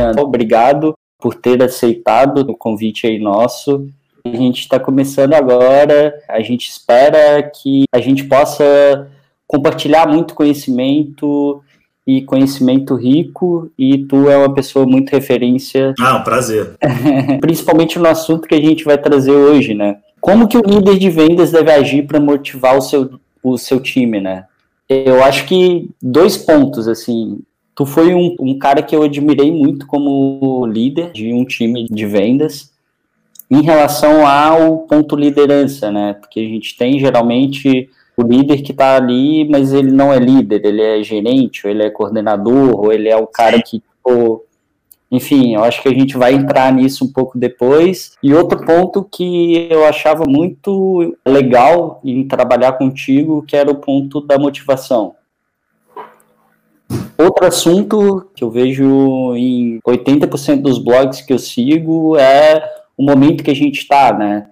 Leandro, obrigado por ter aceitado o convite aí nosso. A gente está começando agora, a gente espera que a gente possa compartilhar muito conhecimento e conhecimento rico, e tu é uma pessoa muito referência. Ah, um prazer. Principalmente no assunto que a gente vai trazer hoje, né? Como que o líder de vendas deve agir para motivar o seu, o seu time, né? Eu acho que dois pontos, assim. Tu foi um, um cara que eu admirei muito como líder de um time de vendas em relação ao ponto liderança, né? Porque a gente tem geralmente o líder que está ali, mas ele não é líder, ele é gerente, ou ele é coordenador, ou ele é o cara que, tipo, enfim, eu acho que a gente vai entrar nisso um pouco depois. E outro ponto que eu achava muito legal em trabalhar contigo, que era o ponto da motivação. Outro assunto que eu vejo em 80% dos blogs que eu sigo é o momento que a gente está, né?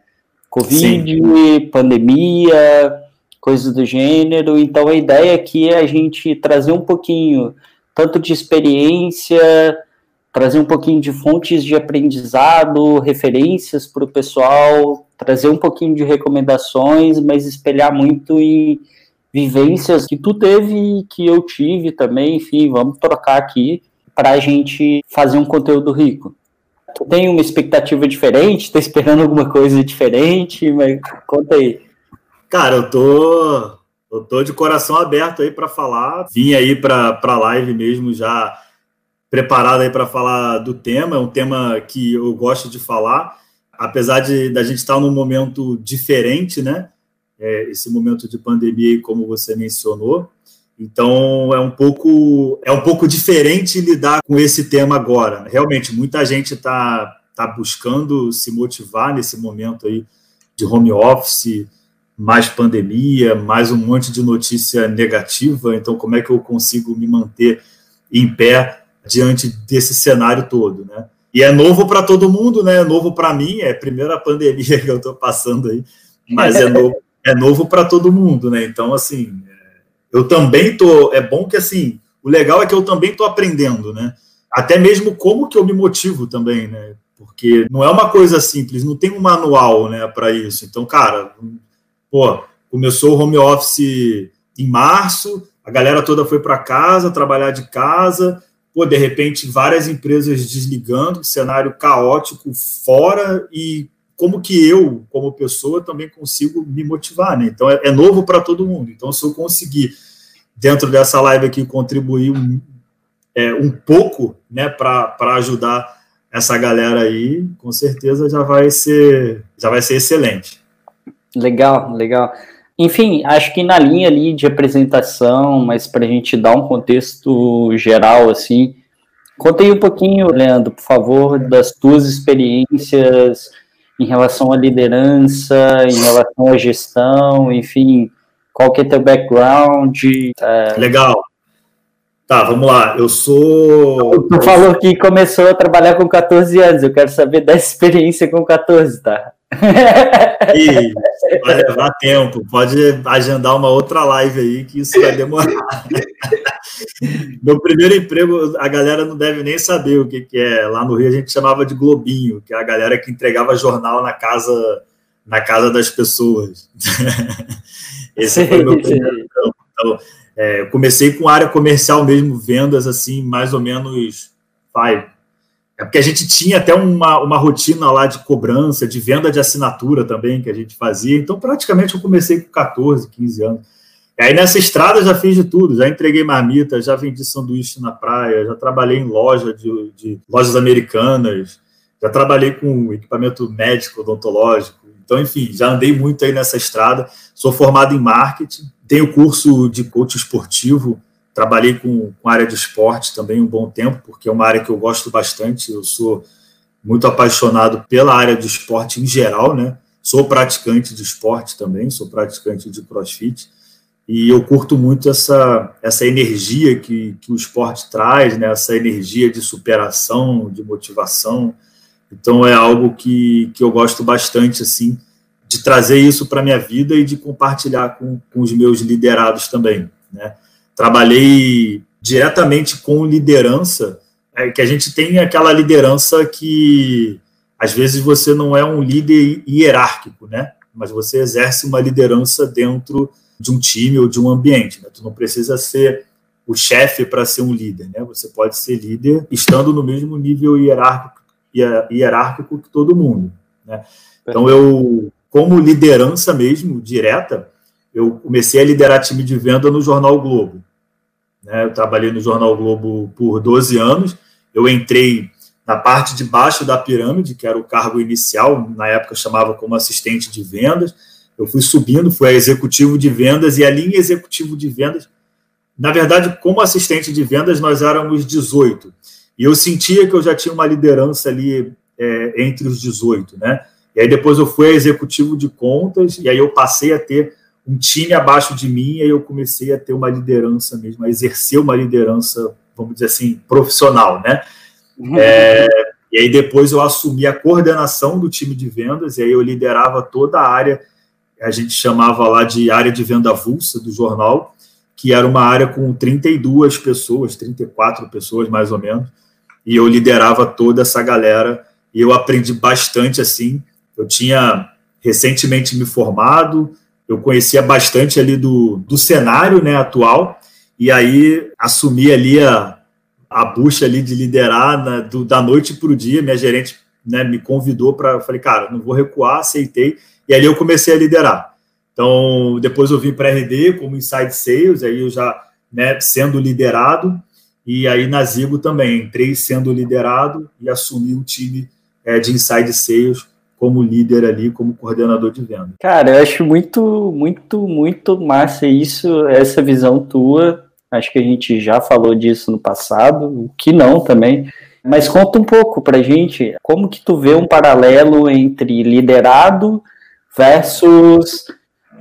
Covid, Sim. pandemia, coisas do gênero. Então a ideia aqui é a gente trazer um pouquinho tanto de experiência, trazer um pouquinho de fontes de aprendizado, referências para o pessoal, trazer um pouquinho de recomendações, mas espelhar muito em vivências que tu teve e que eu tive também. Enfim, vamos trocar aqui para a gente fazer um conteúdo rico. Tu tem uma expectativa diferente? Tá esperando alguma coisa diferente? Mas conta aí. Cara, eu tô, eu tô de coração aberto aí para falar. Vim aí para a live mesmo já preparado aí para falar do tema. É um tema que eu gosto de falar, apesar de da gente estar num momento diferente, né? É, esse momento de pandemia, como você mencionou. Então é um pouco é um pouco diferente lidar com esse tema agora. Realmente muita gente está tá buscando se motivar nesse momento aí de home office, mais pandemia, mais um monte de notícia negativa. Então, como é que eu consigo me manter em pé diante desse cenário todo, né? E é novo para todo mundo, né? É novo para mim, é a primeira pandemia que eu estou passando aí, mas é novo, é novo para todo mundo, né? Então, assim, é, eu também tô. É bom que assim, o legal é que eu também estou aprendendo, né? Até mesmo como que eu me motivo também, né? Porque não é uma coisa simples, não tem um manual, né, para isso. Então, cara, pô, começou o home office em março, a galera toda foi para casa, trabalhar de casa, pô, de repente várias empresas desligando, cenário caótico fora e como que eu, como pessoa, também consigo me motivar, né? Então é, é novo para todo mundo. Então se eu conseguir dentro dessa live aqui contribuir um, é, um pouco, né, para ajudar essa galera aí, com certeza já vai ser já vai ser excelente. Legal, legal. Enfim, acho que na linha ali de apresentação, mas para a gente dar um contexto geral, assim, conta aí um pouquinho, Leandro, por favor, das tuas experiências em relação à liderança, em relação à gestão, enfim, qual que é teu background? É... Legal. Tá, vamos lá. Eu sou. Tu falou que começou a trabalhar com 14 anos. Eu quero saber da experiência com 14, tá? E vai levar tempo. Pode agendar uma outra live aí, que isso vai demorar. Meu primeiro emprego, a galera não deve nem saber o que, que é. Lá no Rio a gente chamava de Globinho, que é a galera que entregava jornal na casa, na casa das pessoas. Esse foi o meu primeiro Então, é, comecei com área comercial mesmo, vendas assim, mais ou menos, vai, é porque a gente tinha até uma, uma rotina lá de cobrança, de venda de assinatura também que a gente fazia. Então, praticamente, eu comecei com 14, 15 anos. E aí, nessa estrada, já fiz de tudo. Já entreguei marmita, já vendi sanduíche na praia, já trabalhei em loja de, de lojas americanas, já trabalhei com equipamento médico, odontológico. Então, enfim, já andei muito aí nessa estrada. Sou formado em marketing, tenho curso de coach esportivo Trabalhei com, com área de esporte também um bom tempo, porque é uma área que eu gosto bastante. Eu sou muito apaixonado pela área de esporte em geral, né? Sou praticante de esporte também, sou praticante de crossfit. E eu curto muito essa, essa energia que, que o esporte traz, né? essa energia de superação, de motivação. Então é algo que, que eu gosto bastante, assim, de trazer isso para a minha vida e de compartilhar com, com os meus liderados também, né? trabalhei diretamente com liderança é que a gente tem aquela liderança que às vezes você não é um líder hierárquico, né? Mas você exerce uma liderança dentro de um time ou de um ambiente. Né? Tu não precisa ser o chefe para ser um líder, né? Você pode ser líder estando no mesmo nível hierárquico, hierárquico que todo mundo, né? Então eu, como liderança mesmo direta, eu comecei a liderar time de venda no Jornal Globo. Né? Eu trabalhei no Jornal Globo por 12 anos. Eu entrei na parte de baixo da pirâmide, que era o cargo inicial, na época chamava como assistente de vendas. Eu fui subindo, fui a executivo de vendas, e ali em executivo de vendas, na verdade, como assistente de vendas, nós éramos 18. E eu sentia que eu já tinha uma liderança ali é, entre os 18, né? E aí depois eu fui a executivo de contas, e aí eu passei a ter um time abaixo de mim, e aí eu comecei a ter uma liderança mesmo, a exercer uma liderança, vamos dizer assim, profissional, né? Uhum. É, e aí depois eu assumi a coordenação do time de vendas, e aí eu liderava toda a área, a gente chamava lá de área de venda avulsa do jornal, que era uma área com 32 pessoas, 34 pessoas mais ou menos, e eu liderava toda essa galera, e eu aprendi bastante assim. Eu tinha recentemente me formado, eu conhecia bastante ali do, do cenário né, atual, e aí assumi ali a, a bucha ali de liderar na, do, da noite para o dia. Minha gerente né, me convidou para. Falei, cara, não vou recuar, aceitei. E ali eu comecei a liderar. Então, depois eu vim para RD como Inside Sales, aí eu já né, sendo liderado. E aí na Zigo também, entrei sendo liderado e assumi o time é, de Inside Sales como líder ali, como coordenador de venda. Cara, eu acho muito, muito, muito massa isso, essa visão tua. Acho que a gente já falou disso no passado, o que não também. Mas conta um pouco pra gente, como que tu vê um paralelo entre liderado versus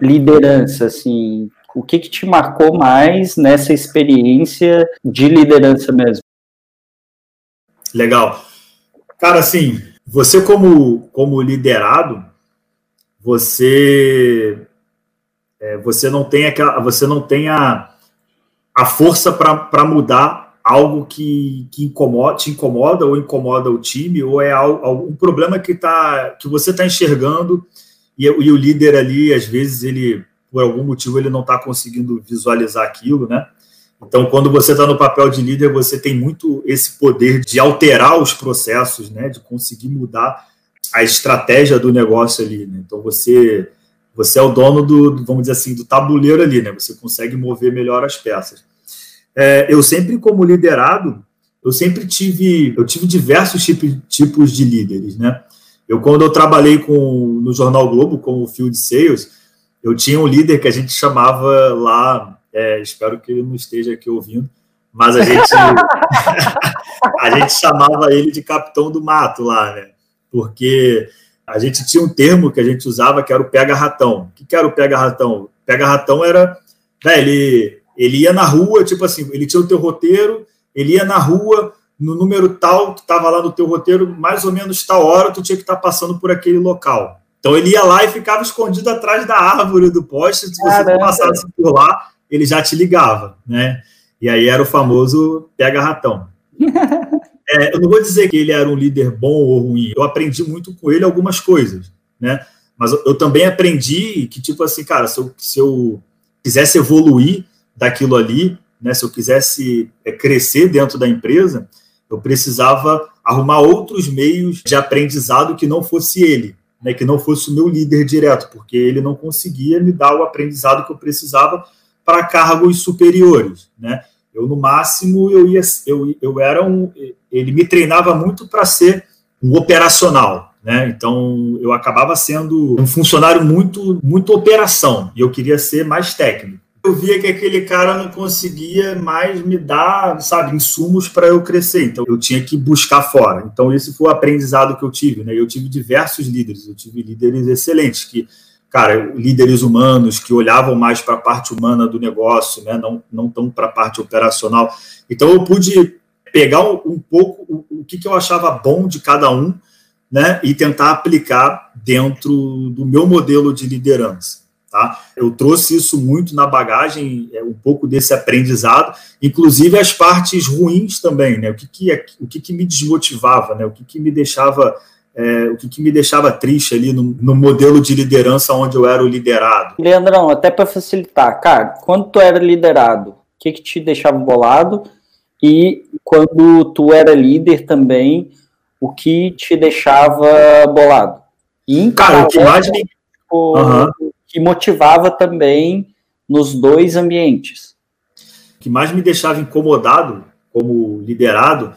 liderança, assim, o que que te marcou mais nessa experiência de liderança mesmo? Legal. Cara, assim, você como, como liderado, você é, você não tem aquela, você não tem a, a força para mudar algo que, que incomoda, te incomoda ou incomoda o time, ou é algum problema que, tá, que você está enxergando e, e, o líder ali, às vezes, ele, por algum motivo, ele não está conseguindo visualizar aquilo, né? Então, quando você está no papel de líder, você tem muito esse poder de alterar os processos, né? De conseguir mudar a estratégia do negócio ali. Né? Então, você você é o dono do, vamos dizer assim, do tabuleiro ali, né? Você consegue mover melhor as peças. É, eu sempre, como liderado, eu sempre tive, eu tive diversos tipos, tipos de líderes, né? Eu, quando eu trabalhei com, no Jornal Globo, como Field Sales, eu tinha um líder que a gente chamava lá é, espero que ele não esteja aqui ouvindo, mas a gente, a gente chamava ele de capitão do mato lá, né? Porque a gente tinha um termo que a gente usava que era o pega-ratão. O que, era o pega-ratão? Pega-ratão era. Né, ele, ele ia na rua, tipo assim, ele tinha o teu roteiro, ele ia na rua, no número tal, que estava lá no teu roteiro, mais ou menos tal hora, tu tinha que estar tá passando por aquele local. Então ele ia lá e ficava escondido atrás da árvore do poste, se você não passasse por lá, ele já te ligava, né? E aí era o famoso pega-ratão. É, eu não vou dizer que ele era um líder bom ou ruim, eu aprendi muito com ele algumas coisas, né? Mas eu, também aprendi que, tipo assim, cara, se eu, se eu quisesse evoluir daquilo ali, né? Se eu quisesse é, crescer dentro da empresa, eu precisava arrumar outros meios de aprendizado que não fosse ele, né? Que não fosse o meu líder direto, porque ele não conseguia me dar o aprendizado que eu precisava para cargos superiores, né? Eu no máximo eu ia, eu, eu era um, ele me treinava muito para ser um operacional, né? Então eu acabava sendo um funcionário muito, muito operação e eu queria ser mais técnico. Eu via que aquele cara não conseguia mais me dar, sabe, insumos para eu crescer. Então eu tinha que buscar fora. Então esse foi o aprendizado que eu tive, né? Eu tive diversos líderes, eu tive líderes excelentes que cara, líderes humanos que olhavam mais para a parte humana do negócio, né, não, não tão para a parte operacional. Então eu pude pegar um, pouco o, o, que, que eu achava bom de cada um, né, e tentar aplicar dentro do meu modelo de liderança. Tá? Eu trouxe isso muito na bagagem, é, um pouco desse aprendizado, inclusive as partes ruins também, né? O que, que, é, o que, que me desmotivava, né? O que, que me deixava é, o que, que, me deixava triste ali no, no, modelo de liderança onde eu era o liderado. Leandrão, até para facilitar, cara, quando tu era liderado, o que, que te deixava bolado? E quando tu era líder também, o que te deixava bolado? E cara, o que mais me... O, uhum. Que motivava também nos dois ambientes. O que mais me deixava incomodado como liderado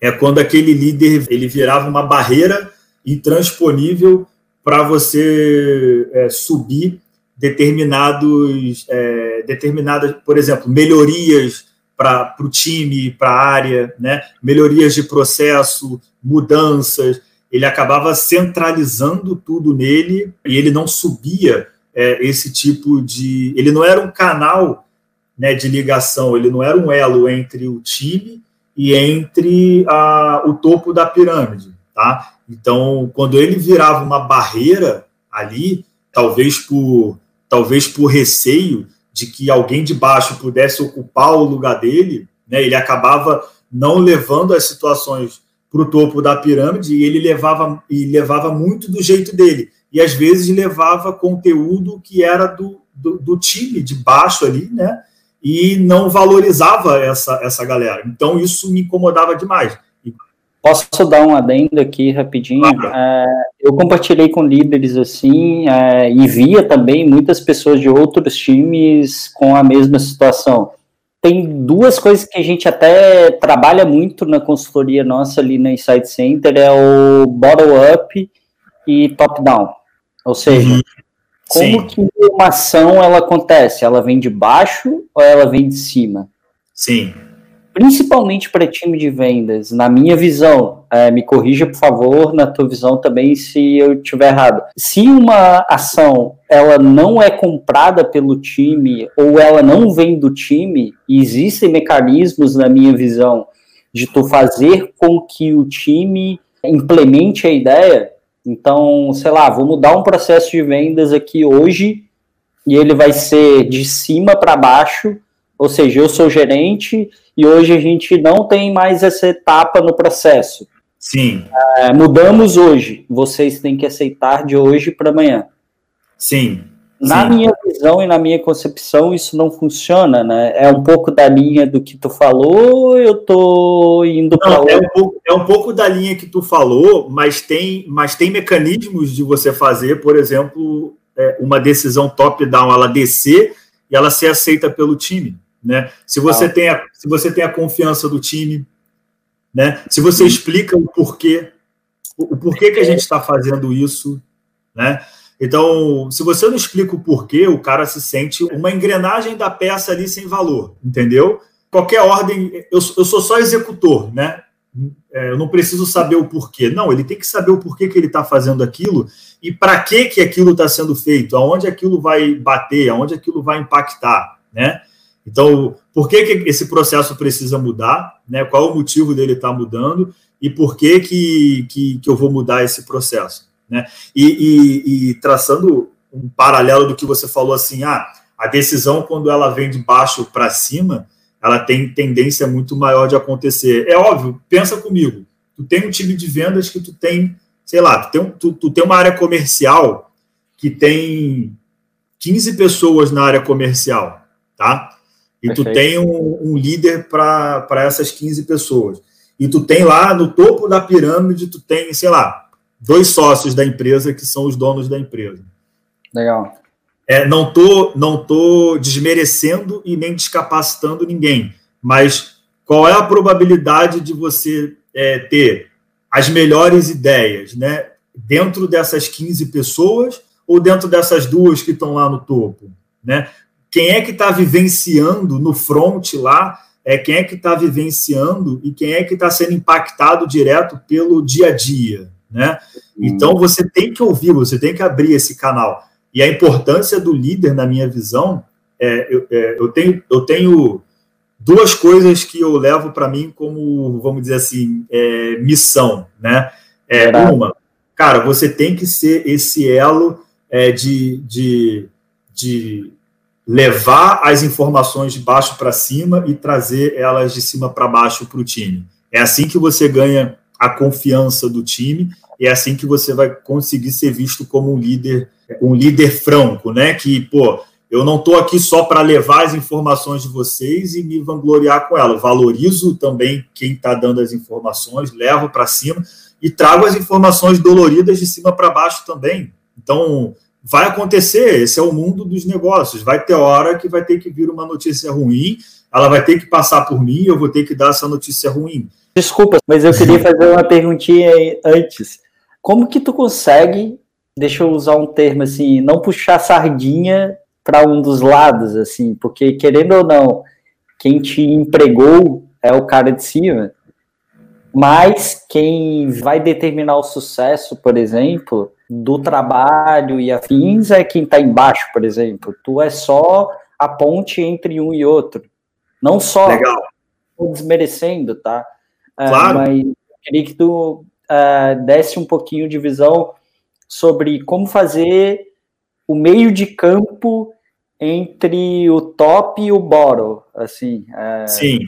é quando aquele líder ele virava uma barreira intransponível para você é, subir determinados, é, determinadas, por exemplo, melhorias para o time, para a área, né? melhorias de processo, mudanças. Ele acabava centralizando tudo nele e ele não subia é, esse tipo de. Ele não era um canal né, de ligação, ele não era um elo entre o time e entre a, o topo da pirâmide. Tá? Então, quando ele virava uma barreira ali, talvez por, talvez por receio de que alguém de baixo pudesse ocupar o lugar dele, né, ele acabava não levando as situações para o topo da pirâmide e ele levava, e levava muito do jeito dele. E às vezes levava conteúdo que era do, do, do time de baixo ali, né? E não valorizava essa, essa galera. Então isso me incomodava demais. Posso dar um adendo aqui rapidinho? É, eu compartilhei com líderes assim é, e via também muitas pessoas de outros times com a mesma situação. Tem duas coisas que a gente até trabalha muito na consultoria nossa ali na Insight Center, é o bottom-up e top-down. Ou seja, uhum. como Sim. que uma ação ela acontece? Ela vem de baixo ou ela vem de cima? Sim principalmente para time de vendas, na minha visão, é, me corrija por favor, na tua visão também, se eu estiver errado. Se uma ação ela não é comprada pelo time ou ela não vem do time, existem mecanismos, na minha visão, de tu fazer com que o time implemente a ideia. Então, sei lá, vou mudar um processo de vendas aqui hoje e ele vai ser de cima para baixo, ou seja, eu sou gerente e hoje a gente não tem mais essa etapa no processo. Sim. É, mudamos hoje, vocês têm que aceitar de hoje para amanhã. Sim. Na Sim. minha visão e na minha concepção, isso não funciona, né? É um pouco da linha do que tu falou, eu tô indo para é um pouco É um pouco da linha que tu falou, mas tem, mas tem mecanismos de você fazer, por exemplo, é, uma decisão top-down, ela descer e ela ser aceita pelo time. Né? Se, você ah. tem a, se você tem a confiança do time, né? se você explica o porquê, o, o porquê que a gente está fazendo isso, né? Então, se você não explica o porquê, o cara se sente uma engrenagem da peça ali sem valor, entendeu? Qualquer ordem, eu, eu sou só executor, né? É, eu não preciso saber o porquê. Não, ele tem que saber o porquê que ele está fazendo aquilo e para que que aquilo está sendo feito, aonde aquilo vai bater, aonde aquilo vai impactar, né? Então, por que, que esse processo precisa mudar? Né? Qual o motivo dele estar tá mudando? E por que, que, que, que eu vou mudar esse processo? Né? E, e, e, traçando um paralelo do que você falou assim, ah, a decisão quando ela vem de baixo para cima, ela tem tendência muito maior de acontecer. É óbvio, pensa comigo, tu tem um time de vendas que tu tem, sei lá, tu tem, um, tu, tu tem uma área comercial que tem 15 pessoas na área comercial, tá? E Perfeito. tu tem um, um líder para essas 15 pessoas. E tu tem lá no topo da pirâmide, tu tem, sei lá, dois sócios da empresa que são os donos da empresa. Legal. É, não tô, não tô desmerecendo e nem descapacitando ninguém, mas qual é a probabilidade de você é, ter as melhores ideias, né? Dentro dessas 15 pessoas ou dentro dessas duas que estão lá no topo, né? quem é que está vivenciando no front lá, é quem é que está vivenciando e quem é que está sendo impactado direto pelo dia a dia, né? Então você tem que ouvir, você tem que abrir esse canal. E a importância do líder, na minha visão, é, eu, é, eu, tenho, eu tenho duas coisas que eu levo para mim como, vamos dizer assim, é, missão, né? É, uma, cara, você tem que ser esse elo é, de, de de levar as informações de baixo para cima e trazer elas de cima para baixo para o time. É assim que você ganha a confiança do time e é assim que você vai conseguir ser visto como um líder, um líder franco, né? Que, pô, eu não estou aqui só para levar as informações de vocês e me vangloriar com elas. Valorizo também quem está dando as informações, levo para cima e trago as informações doloridas de cima para baixo também. Então, vai acontecer, esse é o mundo dos negócios. Vai ter hora que vai ter que vir uma notícia ruim, ela vai ter que passar por mim, eu vou ter que dar essa notícia ruim. Desculpa, mas eu queria fazer uma perguntinha antes. Como que tu consegue, deixa eu usar um termo assim, não puxar sardinha para um dos lados, assim, porque querendo ou não, quem te empregou é o cara de cima, mas quem vai determinar o sucesso, por exemplo, do trabalho e afins é quem está embaixo, por exemplo. Tu é só a ponte entre um e outro. Não só Legal. desmerecendo, tá? É, claro. Uh, mas eu queria que tu uh, desse um pouquinho de visão sobre como fazer o meio de campo entre o top e o bottom, assim. Uh, Sim.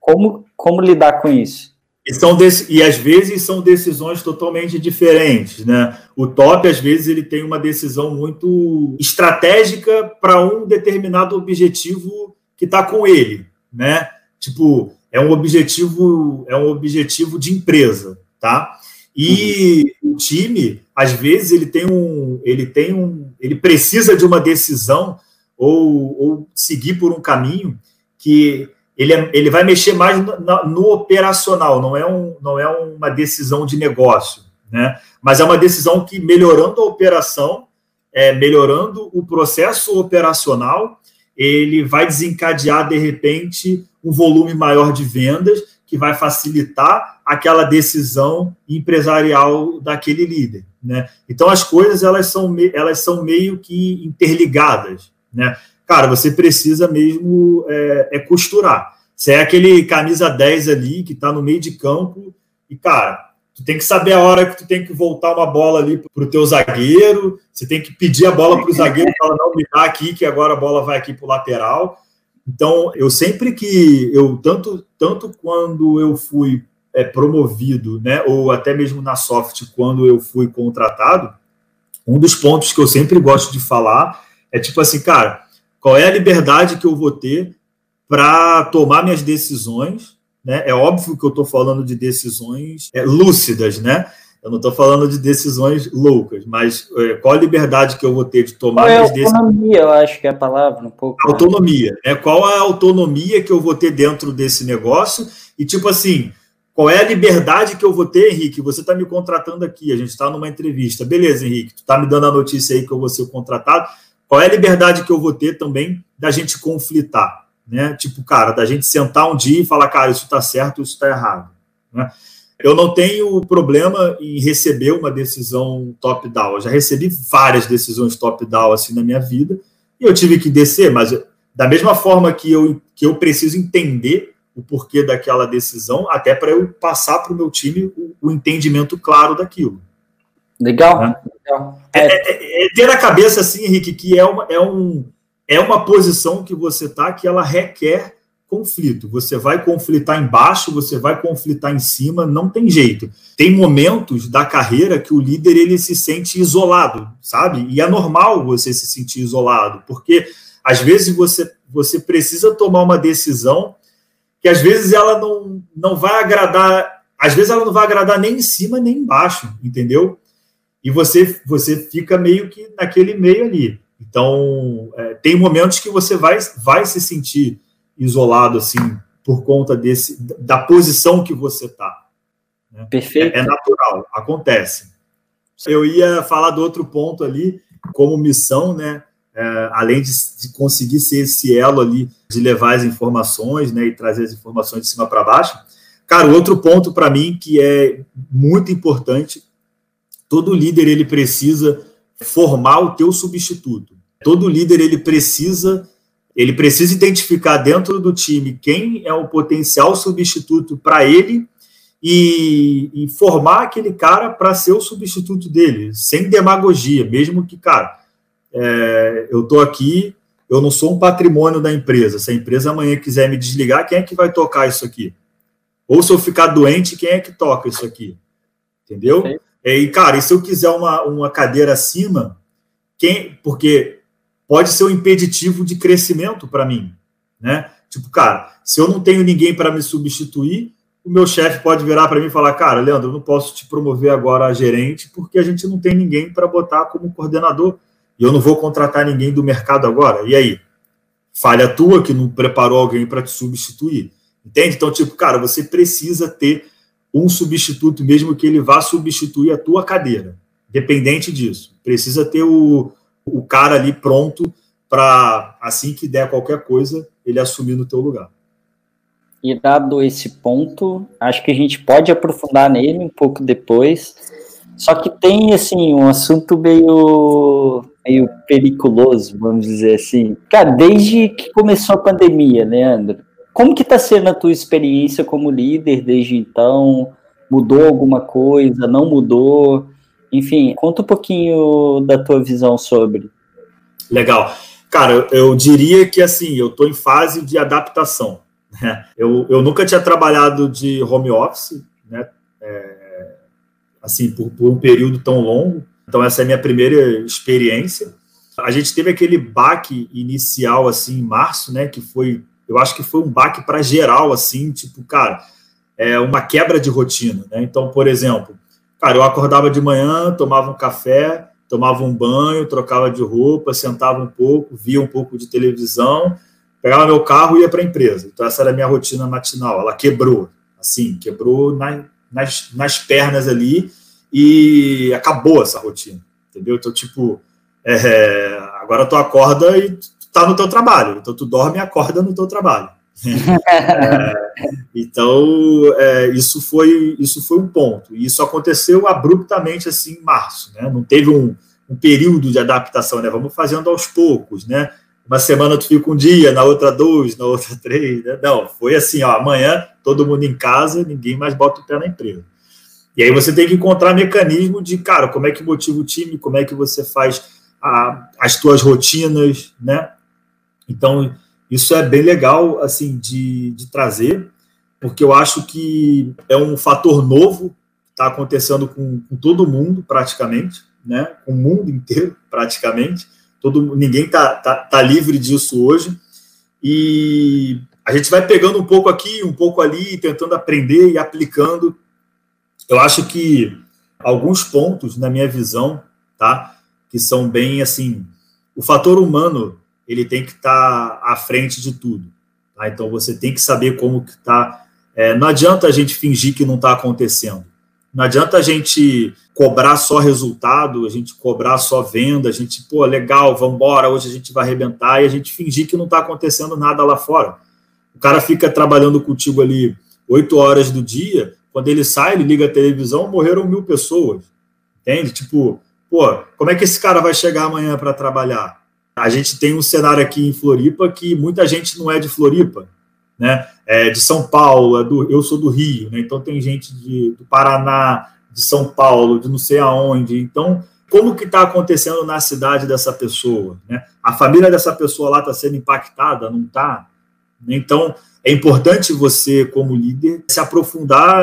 Como, como lidar com isso? E, são e às vezes são decisões totalmente diferentes, né? O top, às vezes, ele tem uma decisão muito estratégica para um determinado objetivo que está com ele, né? Tipo, é um objetivo, é um objetivo de empresa, tá? E uhum. o time, às vezes, ele tem um, ele tem um, ele precisa de uma decisão ou, ou seguir por um caminho que ele, é, ele vai mexer mais no, no, operacional, não é, um, não é uma decisão de negócio, né? mas é uma decisão que, melhorando a operação, é, melhorando o processo operacional, ele vai desencadear, de repente, um volume maior de vendas, que vai facilitar aquela decisão empresarial daquele líder. Né? Então, as coisas elas são, elas são meio que interligadas. Né? cara, você precisa mesmo é, é costurar. Você é aquele camisa 10 ali que está no meio de campo e, cara, tu tem que saber a hora que tu tem que voltar uma bola ali para o teu zagueiro, você tem que pedir a bola para o zagueiro para não me dar aqui, que agora a bola vai aqui para o lateral. Então, eu sempre que eu, tanto, tanto quando eu fui é, promovido, né, ou até mesmo na soft, quando eu fui contratado, um dos pontos que eu sempre gosto de falar é tipo assim, cara, qual é a liberdade que eu vou ter para tomar minhas decisões? Né? É óbvio que eu estou falando de decisões é, lúcidas, né? Eu não estou falando de decisões loucas, mas é, qual a liberdade que eu vou ter de tomar é decisões? Autonomia, eu acho que é a palavra um pouco. Autonomia, né? Qual a autonomia que eu vou ter dentro desse negócio? E tipo assim, qual é a liberdade que eu vou ter, Henrique? Você está me contratando aqui, a gente está numa entrevista. Beleza, Henrique, tu está me dando a notícia aí que eu vou ser contratado. Qual é a liberdade que eu vou ter também da gente conflitar? Né? Tipo, cara, da gente sentar um dia e falar, cara, isso está certo, isso está errado. Né? Eu não tenho problema em receber uma decisão top-down. Eu já recebi várias decisões top-down assim na minha vida e eu tive que descer, mas da mesma forma que eu, que eu preciso entender o porquê daquela decisão, até para eu passar para o meu time o, o entendimento claro daquilo. Legal. Né? legal. É, é, é, é, ter a cabeça assim, Henrique, que é uma, é, um, é uma posição que você está que ela requer conflito. Você vai conflitar embaixo, você vai conflitar em cima, não tem jeito. Tem momentos da carreira que o líder ele se sente isolado, sabe? E é normal você se sentir isolado, porque às vezes você, você precisa tomar uma decisão que às vezes ela não, não vai agradar, às vezes ela não vai agradar nem em cima nem embaixo, entendeu? e você, você fica meio que naquele meio ali. Então, é, tem momentos que você vai, vai se sentir isolado, assim, por conta desse, da posição que você está. Né? Perfeito. É, é, natural, acontece. Eu ia falar do outro ponto ali, como missão, né? É, além de, de, conseguir ser esse elo ali, de levar as informações, né? E trazer as informações de cima para baixo. Cara, outro ponto para mim que é muito importante Todo líder ele precisa formar o teu substituto. Todo líder ele precisa ele precisa identificar dentro do time quem é o potencial substituto para ele e, e, formar aquele cara para ser o substituto dele, sem demagogia, mesmo que, cara, é, eu estou aqui, eu não sou um patrimônio da empresa. Se a empresa amanhã quiser me desligar, quem é que vai tocar isso aqui? Ou se eu ficar doente, quem é que toca isso aqui? Entendeu? Sim. E, cara, e se eu quiser uma, uma cadeira acima, quem, porque pode ser um impeditivo de crescimento para mim, né? Tipo, cara, se eu não tenho ninguém para me substituir, o meu chefe pode virar para mim e falar: Cara, Leandro, eu não posso te promover agora a gerente porque a gente não tem ninguém para botar como coordenador e eu não vou contratar ninguém do mercado agora. E aí? Falha tua que não preparou alguém para te substituir. Entende? Então, tipo, cara, você precisa ter um substituto, mesmo que ele vá substituir a tua cadeira. Dependente disso. Precisa ter o, o cara ali pronto para, assim que der qualquer coisa, ele assumir no teu lugar. E dado esse ponto, acho que a gente pode aprofundar nele um pouco depois. Só que tem, assim, um assunto meio, meio periculoso, vamos dizer assim. Cara, desde que começou a pandemia, Leandro, como que está sendo a tua experiência como líder desde então? Mudou alguma coisa? Não mudou? Enfim, conta um pouquinho da tua visão sobre. Legal. Cara, eu diria que assim, eu estou em fase de adaptação. Né? Eu, eu nunca tinha trabalhado de home office, né? É, assim, por, por um período tão longo. Então, essa é a minha primeira experiência. A gente teve aquele baque inicial, assim, em março, né? Que foi, eu acho que foi um baque para geral, assim, tipo, cara, é uma quebra de rotina, né? Então, por exemplo, cara, eu acordava de manhã, tomava um café, tomava um banho, trocava de roupa, sentava um pouco, via um pouco de televisão, pegava meu carro e ia para a empresa. Então, essa era a minha rotina matinal. Ela quebrou, assim, quebrou na, nas, nas pernas ali e acabou essa rotina, entendeu? Então, tipo, é, agora tu acorda e tu tá no teu trabalho. Então, tu dorme e acorda no teu trabalho. É, então é, isso foi isso foi um ponto. E isso aconteceu abruptamente assim em março né? Não teve um, um período de adaptação né? Vamos fazendo aos poucos né? Uma semana tu fica um dia na outra dois na outra três né? não foi assim ó amanhã todo mundo em casa ninguém mais bota o pé na empresa. E aí você tem que encontrar mecanismo de cara como é que motiva o time como é que você faz a, as tuas rotinas né? Então isso é bem legal assim de, de trazer, porque eu acho que é um fator novo que está acontecendo com, com, todo mundo praticamente, né? com o mundo inteiro praticamente. Todo, ninguém está tá, tá livre disso hoje. E a gente vai pegando um pouco aqui, um pouco ali, tentando aprender e aplicando. Eu acho que alguns pontos, na minha visão, tá? que são bem assim. O fator humano ele tem que estar tá à frente de tudo. Tá? Então você tem que saber como que está. É, não adianta a gente fingir que não está acontecendo. Não adianta a gente cobrar só resultado, a gente cobrar só venda, a gente, pô, legal, vamos embora, hoje a gente vai arrebentar, e a gente fingir que não está acontecendo nada lá fora. O cara fica trabalhando contigo ali oito horas do dia, quando ele sai, ele liga a televisão, morreram mil pessoas. Entende? Tipo, pô, como é que esse cara vai chegar amanhã para trabalhar? A gente tem um cenário aqui em Floripa que muita gente não é de Floripa, né? É de São Paulo, é do, eu sou do Rio, né? Então tem gente de, do Paraná, de São Paulo, de não sei aonde. Então, como que está acontecendo na cidade dessa pessoa? Né? A família dessa pessoa lá está sendo impactada, não está? Então, é importante você, como líder, se aprofundar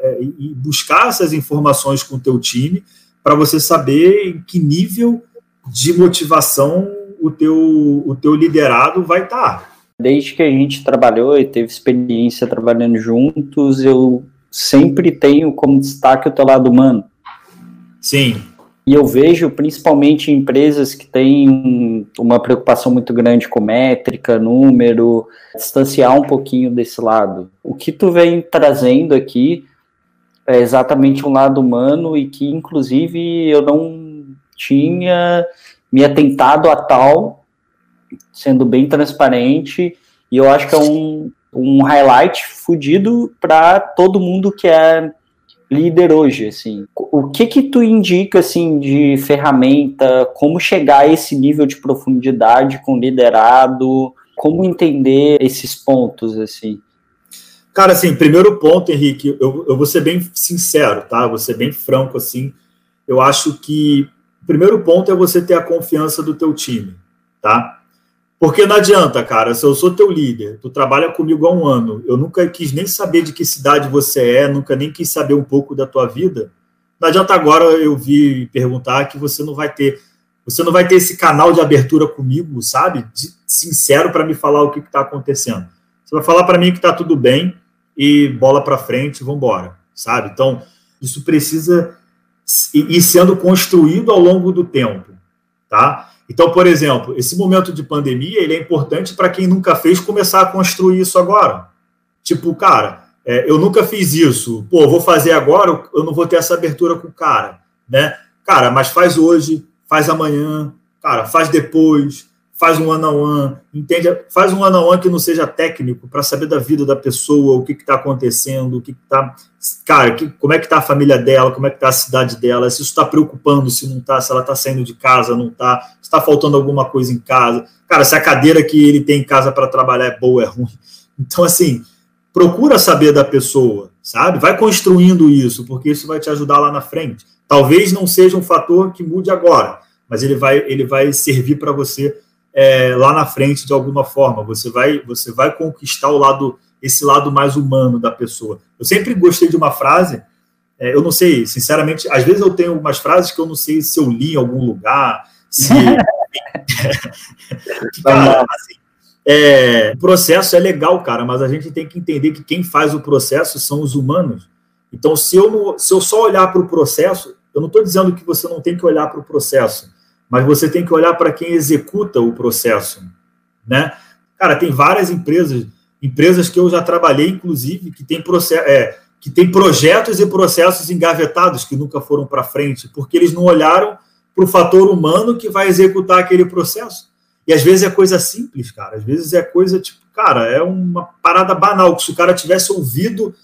é, e buscar essas informações com o teu time para você saber em que nível de motivação o teu, o teu liderado vai estar. Tá. Desde que a gente trabalhou e teve experiência trabalhando juntos, eu sempre tenho como destaque o teu lado humano. Sim. E eu vejo, principalmente em empresas que têm uma preocupação muito grande com métrica, número, distanciar um pouquinho desse lado. O que tu vem trazendo aqui é exatamente um lado humano e que, inclusive, eu não tinha me atentado a tal, sendo bem transparente, e eu acho que é um, um highlight fudido para todo mundo que é líder hoje, assim. O que que tu indica, assim, de ferramenta, como chegar a esse nível de profundidade com liderado, como entender esses pontos, assim? Cara, assim, primeiro ponto, Henrique, eu, eu vou ser bem sincero, tá? vou ser bem franco, assim, eu acho que O primeiro ponto é você ter a confiança do teu time, tá? Porque não adianta, cara, se eu sou teu líder, tu trabalha comigo há um ano, eu nunca quis nem saber de que cidade você é, nunca nem quis saber um pouco da tua vida. Não adianta agora eu vir perguntar que você não vai ter, você não vai ter esse canal de abertura comigo, sabe? De, sincero para me falar o que está acontecendo. Você vai falar para mim que está tudo bem e bola para frente, vamos embora, sabe? Então isso precisa ir sendo construído ao longo do tempo, tá? Então, por exemplo, esse momento de pandemia ele é importante para quem nunca fez começar a construir isso agora. Tipo, cara, é, eu nunca fiz isso, pô, vou fazer agora, eu não vou ter essa abertura com o cara, né? Cara, mas faz hoje, faz amanhã, cara, faz depois, faz um one on one, entende? Faz um one on one que não seja técnico para saber da vida da pessoa, o que está acontecendo, o que está, cara, que, como é que está a família dela, como é que está a cidade dela, se isso está preocupando, se não está, se ela está saindo de casa, não está, se está faltando alguma coisa em casa, cara, se a cadeira que ele tem em casa para trabalhar é boa, é ruim. Então, assim, procura saber da pessoa, sabe? Vai construindo isso, porque isso vai te ajudar lá na frente. Talvez não seja um fator que mude agora, mas ele vai, ele vai servir para você é, lá na frente de alguma forma. Você vai, você vai conquistar o lado, esse lado mais humano da pessoa. Eu sempre gostei de uma frase. É, eu não sei, sinceramente, às vezes eu tenho algumas frases que eu não sei se eu li em algum lugar, se. cara, assim, é, o processo é legal, cara, mas a gente tem que entender que quem faz o processo são os humanos. Então, se eu, não, se eu só olhar para o processo, eu não estou dizendo que você não tem que olhar para o processo, mas você tem que olhar para quem executa o processo, né? Cara, tem várias empresas, empresas que eu já trabalhei, inclusive, que tem, processo, é, que tem projetos e processos engavetados que nunca foram para frente, porque eles não olharam para o fator humano que vai executar aquele processo. E às vezes é coisa simples, cara. Às vezes é coisa tipo, cara, é uma parada banal, que se o cara tivesse ouvido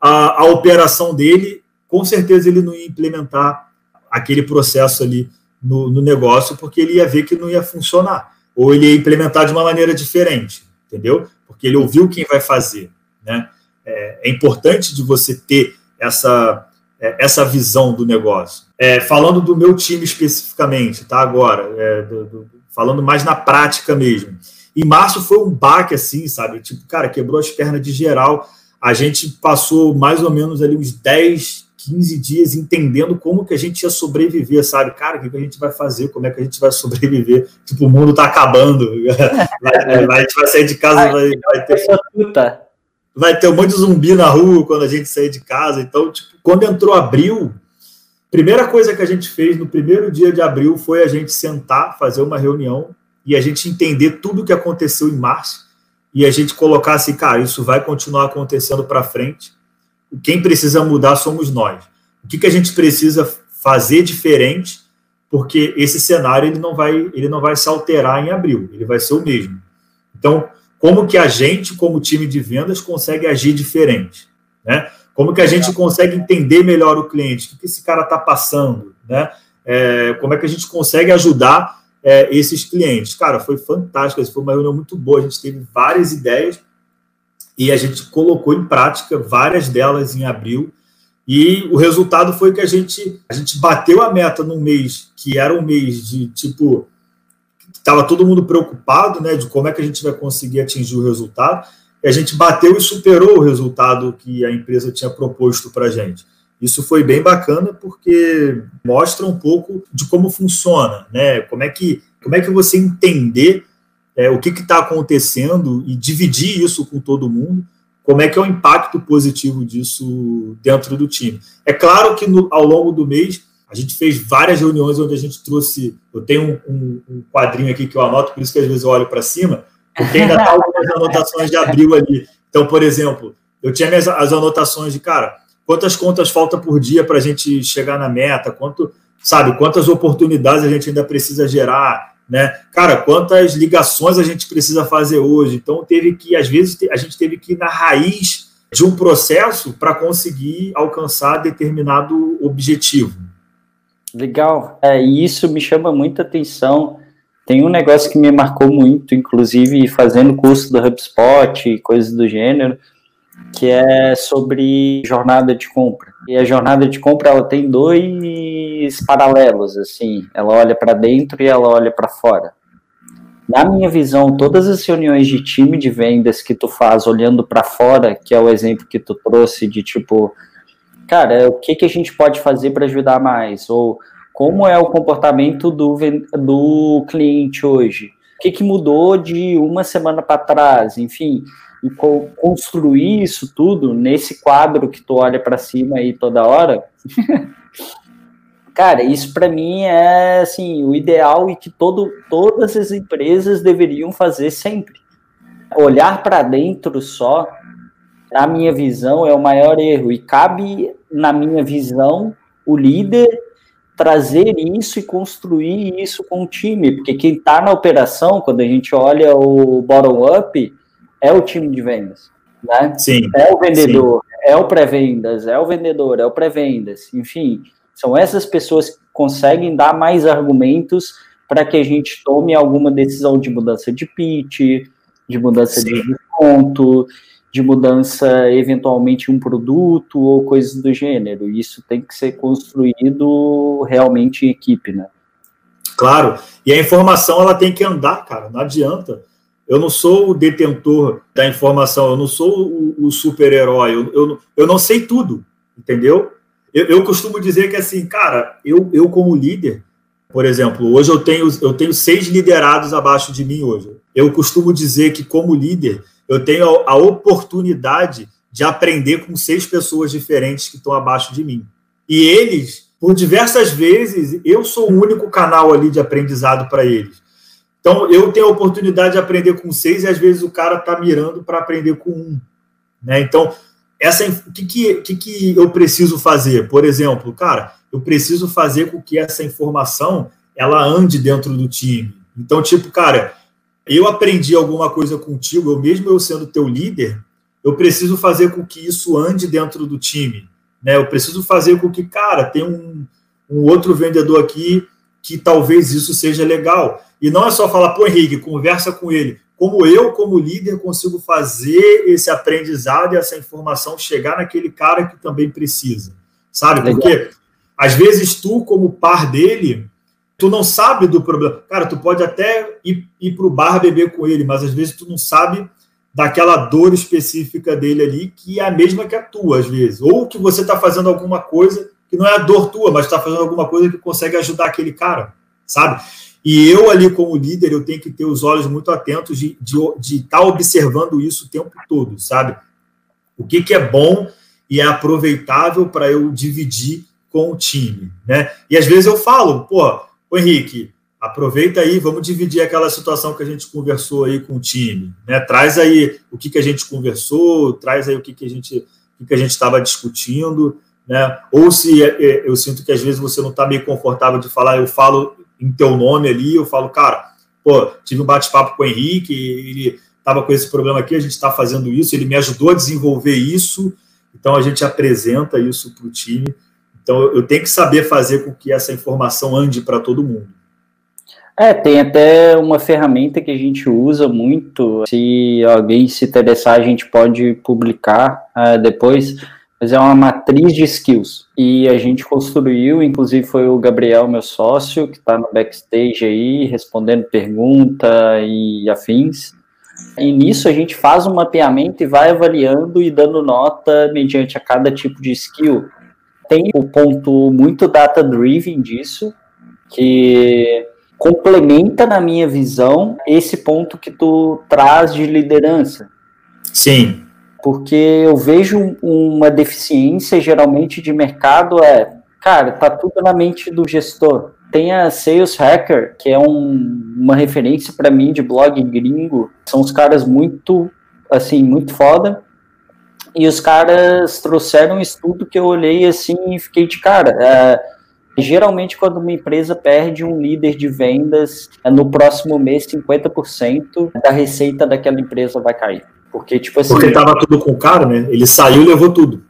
a, a operação dele, com certeza ele não ia implementar aquele processo ali no, no negócio, porque ele ia ver que não ia funcionar, ou ele ia implementar de uma maneira diferente, entendeu? Porque ele ouviu quem vai fazer, né? É, é importante de você ter essa, é, essa visão do negócio. É, falando do meu time especificamente, tá? Agora, é, do, do, falando mais na prática mesmo. Em março foi um baque, assim, sabe? Tipo, cara, quebrou as pernas de geral. A gente passou mais ou menos ali uns 10, 15 dias entendendo como que a gente ia sobreviver, sabe? Cara, o que, que a gente vai fazer? Como é que a gente vai sobreviver? Tipo, o mundo tá acabando. Vai, vai, a gente vai sair de casa, vai, vai ter. Vai ter um monte de zumbi na rua quando a gente sair de casa. Então, tipo, quando entrou abril, primeira coisa que a gente fez no primeiro dia de abril foi a gente sentar, fazer uma reunião e a gente entender tudo o que aconteceu em março e a gente colocar assim, cara, isso vai continuar acontecendo para frente quem precisa mudar somos nós. O que, que a gente precisa fazer diferente? Porque esse cenário ele não vai ele não vai se alterar em abril, ele vai ser o mesmo. Então, como que a gente, como time de vendas, consegue agir diferente, né? Como que a gente consegue entender melhor o cliente, o que esse cara está passando, né? É, como é que a gente consegue ajudar é, esses clientes? Cara, foi fantástico, foi uma reunião muito boa, a gente teve várias ideias e a gente colocou em prática várias delas em abril. E o resultado foi que a gente, a gente bateu a meta num mês que era um mês de tipo. Estava todo mundo preocupado né, de como é que a gente vai conseguir atingir o resultado. E a gente bateu e superou o resultado que a empresa tinha proposto para a gente. Isso foi bem bacana porque mostra um pouco de como funciona, né? Como é que, como é que você entender é, o que está acontecendo e dividir isso com todo mundo, como é que é o impacto positivo disso dentro do time. É claro que no, ao longo do mês a gente fez várias reuniões onde a gente trouxe. Eu tenho um, um, um quadrinho aqui que eu anoto, por isso que às vezes eu olho para cima, porque ainda está algumas anotações de abril ali. Então, por exemplo, eu tinha minhas, as anotações de, cara, quantas contas falta por dia para a gente chegar na meta, quanto, sabe, quantas oportunidades a gente ainda precisa gerar, né? Cara, quantas ligações a gente precisa fazer hoje? Então, teve que, às vezes, a gente teve que ir na raiz de um processo para conseguir alcançar determinado objetivo. Legal. É, e isso me chama muita atenção. Tem um negócio que me marcou muito, inclusive fazendo curso do HubSpot e coisas do gênero, que é sobre jornada de compra. E a jornada de compra ela tem dois paralelos, assim. Ela olha para dentro e ela olha para fora. Na minha visão, todas as reuniões de time de vendas que tu faz olhando para fora, que é o exemplo que tu trouxe de tipo, cara, o que, que a gente pode fazer para ajudar mais? Ou como é o comportamento do, do cliente hoje? O que, que mudou de uma semana para trás? Enfim, e co construir isso tudo nesse quadro que tu olha para cima aí toda hora. Cara, isso para mim é assim, o ideal e que todo, todas as empresas deveriam fazer sempre. Olhar para dentro só, na minha visão, é o maior erro. E cabe, na minha visão, o líder trazer isso e construir isso com o time. Porque quem está na operação, quando a gente olha o bottom-up, é o time de vendas. Né? Sim. É o vendedor, sim. é o pré-vendas, é o vendedor, é o pré-vendas, enfim. São essas pessoas que conseguem dar mais argumentos para que a gente tome alguma decisão de mudança de pitch, de mudança Sim. de desconto, de mudança eventualmente um produto ou coisas do gênero. Isso tem que ser construído realmente em equipe, né? Claro. E a informação ela tem que andar, cara. Não adianta. Eu não sou o detentor da informação. Eu não sou o, o super-herói. Eu, eu, eu não sei tudo, entendeu? Eu, eu, costumo dizer que assim, cara, eu, eu como líder, por exemplo, hoje eu tenho, eu tenho seis liderados abaixo de mim hoje. Eu costumo dizer que como líder, eu tenho a, a oportunidade de aprender com seis pessoas diferentes que estão abaixo de mim. E eles, por diversas vezes, eu sou o único canal ali de aprendizado para eles. Então, eu tenho a oportunidade de aprender com seis e às vezes o cara está mirando para aprender com um. Né? Então, essa o que, que, que, eu preciso fazer? Por exemplo, cara, eu preciso fazer com que essa informação ela ande dentro do time. Então, tipo, cara, eu aprendi alguma coisa contigo, eu mesmo eu sendo teu líder, eu preciso fazer com que isso ande dentro do time. Né? Eu preciso fazer com que, cara, tem um, um outro vendedor aqui que talvez isso seja legal. E não é só falar, pô, Henrique, conversa com ele como eu, como líder, consigo fazer esse aprendizado e essa informação chegar naquele cara que também precisa, sabe? Legal. Porque às vezes tu, como par dele, tu não sabe do problema. Cara, tu pode até ir, ir para o bar beber com ele, mas às vezes tu não sabe daquela dor específica dele ali, que é a mesma que a tua, às vezes. Ou que você está fazendo alguma coisa que não é a dor tua, mas está fazendo alguma coisa que consegue ajudar aquele cara, sabe? E eu ali como líder, eu tenho que ter os olhos muito atentos de estar de, de tá observando isso o tempo todo, sabe? O que, que é bom e é aproveitável para eu dividir com o time, né? E às vezes eu falo, pô, Henrique, aproveita aí, vamos dividir aquela situação que a gente conversou aí com o time, né? Traz aí o que, que a gente conversou, traz aí o que, que a gente o que, que a gente estava discutindo, né? Ou se é, é, eu sinto que às vezes você não está meio confortável de falar, eu falo em teu nome ali, eu falo, cara, pô, tive um bate-papo com o Henrique, ele estava com esse problema aqui, a gente está fazendo isso, ele me ajudou a desenvolver isso, então a gente apresenta isso para o time. Então eu tenho que saber fazer com que essa informação ande para todo mundo. É, tem até uma ferramenta que a gente usa muito. Se alguém se interessar, a gente pode publicar uh, depois mas é uma matriz de skills. E a gente construiu, inclusive foi o Gabriel, meu sócio, que está no backstage aí, respondendo pergunta e afins. E nisso a gente faz um mapeamento e vai avaliando e dando nota mediante a cada tipo de skill. Tem o ponto muito data-driven disso, que complementa, na minha visão, esse ponto que tu traz de liderança. Sim porque eu vejo uma deficiência geralmente de mercado é, cara, tá tudo na mente do gestor. Tem a Sales Hacker, que é um, uma referência para mim de blog gringo. São os caras muito, assim, muito foda. E os caras trouxeram um estudo que eu olhei assim e fiquei de cara. É, geralmente, quando uma empresa perde um líder de vendas, é no próximo mês 50% da receita daquela empresa vai cair. Porque, tipo assim. Porque tava tudo com o cara, né? Ele saiu e levou tudo.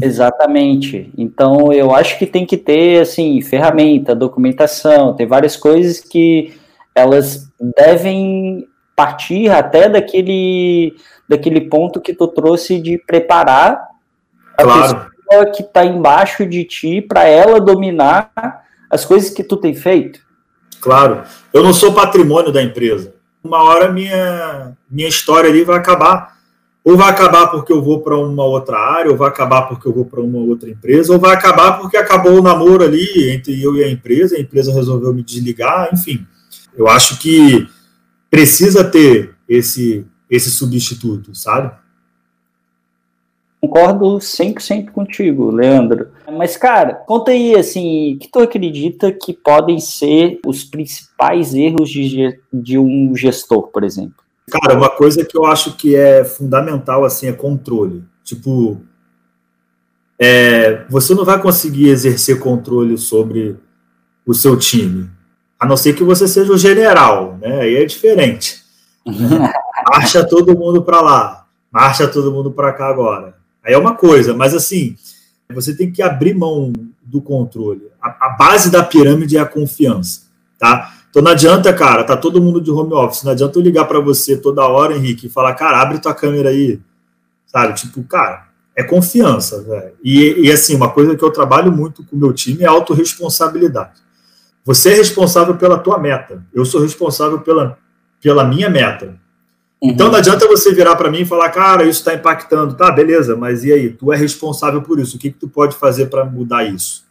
Exatamente. Então, eu acho que tem que ter, assim, ferramenta, documentação, tem várias coisas que elas devem partir até daquele, daquele ponto que tu trouxe de preparar claro. pessoa que está embaixo de ti para ela dominar as coisas que tu tem feito. Claro. Eu não sou patrimônio da empresa. Uma hora minha, minha história ali vai acabar. Ou vai acabar porque eu vou para uma outra área, ou vai acabar porque eu vou para uma outra empresa, ou vai acabar porque acabou o namoro ali entre eu e a empresa, a empresa resolveu me desligar, enfim. Eu acho que precisa ter esse, esse substituto, sabe? Concordo 100% contigo, Leandro. Mas, cara, conta aí, assim, o que tu acredita que podem ser os principais erros de, de um gestor, por exemplo? Cara, uma coisa que eu acho que é fundamental, assim, é controle. Tipo, é, você não vai conseguir exercer controle sobre o seu time, a não ser que você seja o general, né? Aí é diferente. Marcha todo mundo para lá, marcha todo mundo para cá agora. Aí é uma coisa, mas assim, você tem que abrir mão do controle. A, a base da pirâmide é a confiança, tá? Então não adianta, cara, tá todo mundo de home office, não adianta eu ligar para você toda hora, Henrique, e falar, cara, abre tua câmera aí, sabe? Tipo, cara, é confiança, velho. E, e assim, uma coisa que eu trabalho muito com o meu time é autorresponsabilidade. Você é responsável pela tua meta, eu sou responsável pela, pela minha meta. Uhum. Então não adianta você virar para mim e falar, cara, isso está impactando. Tá, beleza, mas e aí? Tu é responsável por isso. O que, que tu pode fazer para mudar isso?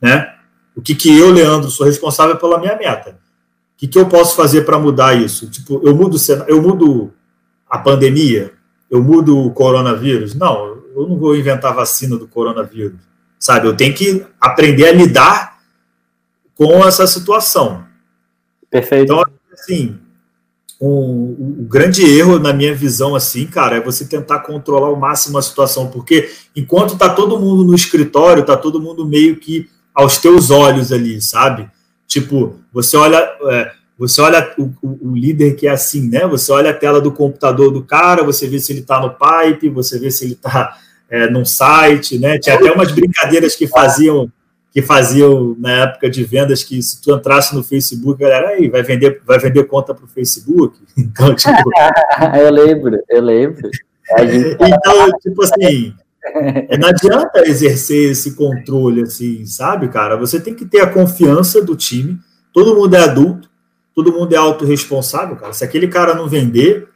Né? O que, que eu, Leandro, sou responsável pela minha meta? O que, que eu posso fazer para mudar isso? Tipo, eu mudo, eu mudo a pandemia? Eu mudo o coronavírus? Não, eu não vou inventar vacina do coronavírus. Sabe? Eu tenho que aprender a lidar com essa situação. Perfeito. Então, assim, um, grande erro, na minha visão, assim, cara, é você tentar controlar ao máximo a situação, porque enquanto tá todo mundo no escritório, tá todo mundo meio que aos teus olhos ali, sabe? Tipo, você olha, é, você olha o, o, líder que é assim, né? Você olha a tela do computador do cara, você vê se ele tá no pipe, você vê se ele tá é, num site, né? Tinha até umas brincadeiras que faziam que faziam na época de vendas que se tu entrasse no Facebook, galera, aí vai vender, vai vender conta para o Facebook. Então, tipo... eu lembro, eu lembro. então, tipo assim, não adianta exercer esse controle assim, sabe, cara? Você tem que ter a confiança do time. Todo mundo é adulto, todo mundo é autorresponsável, cara. Se aquele cara não vender,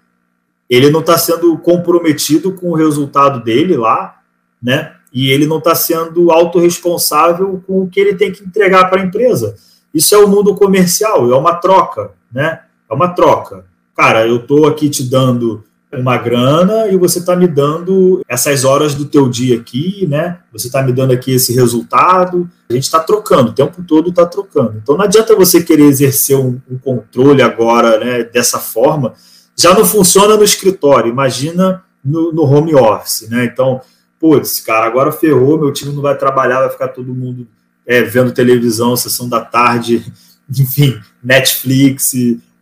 ele não está sendo comprometido com o resultado dele lá, né? E ele não está sendo autorresponsável com o que ele tem que entregar para a empresa. Isso é o mundo comercial, é uma troca, né? É uma troca. Cara, eu estou aqui te dando uma grana e você está me dando essas horas do teu dia aqui, né? Você está me dando aqui esse resultado. A gente está trocando, o tempo todo está trocando. Então não adianta você querer exercer um, um controle agora, né? Dessa forma. Já não funciona no escritório, imagina no, no home office, né? Então putz, cara, agora ferrou, meu time não vai trabalhar, vai ficar todo mundo é, vendo televisão, sessão da tarde, enfim, Netflix,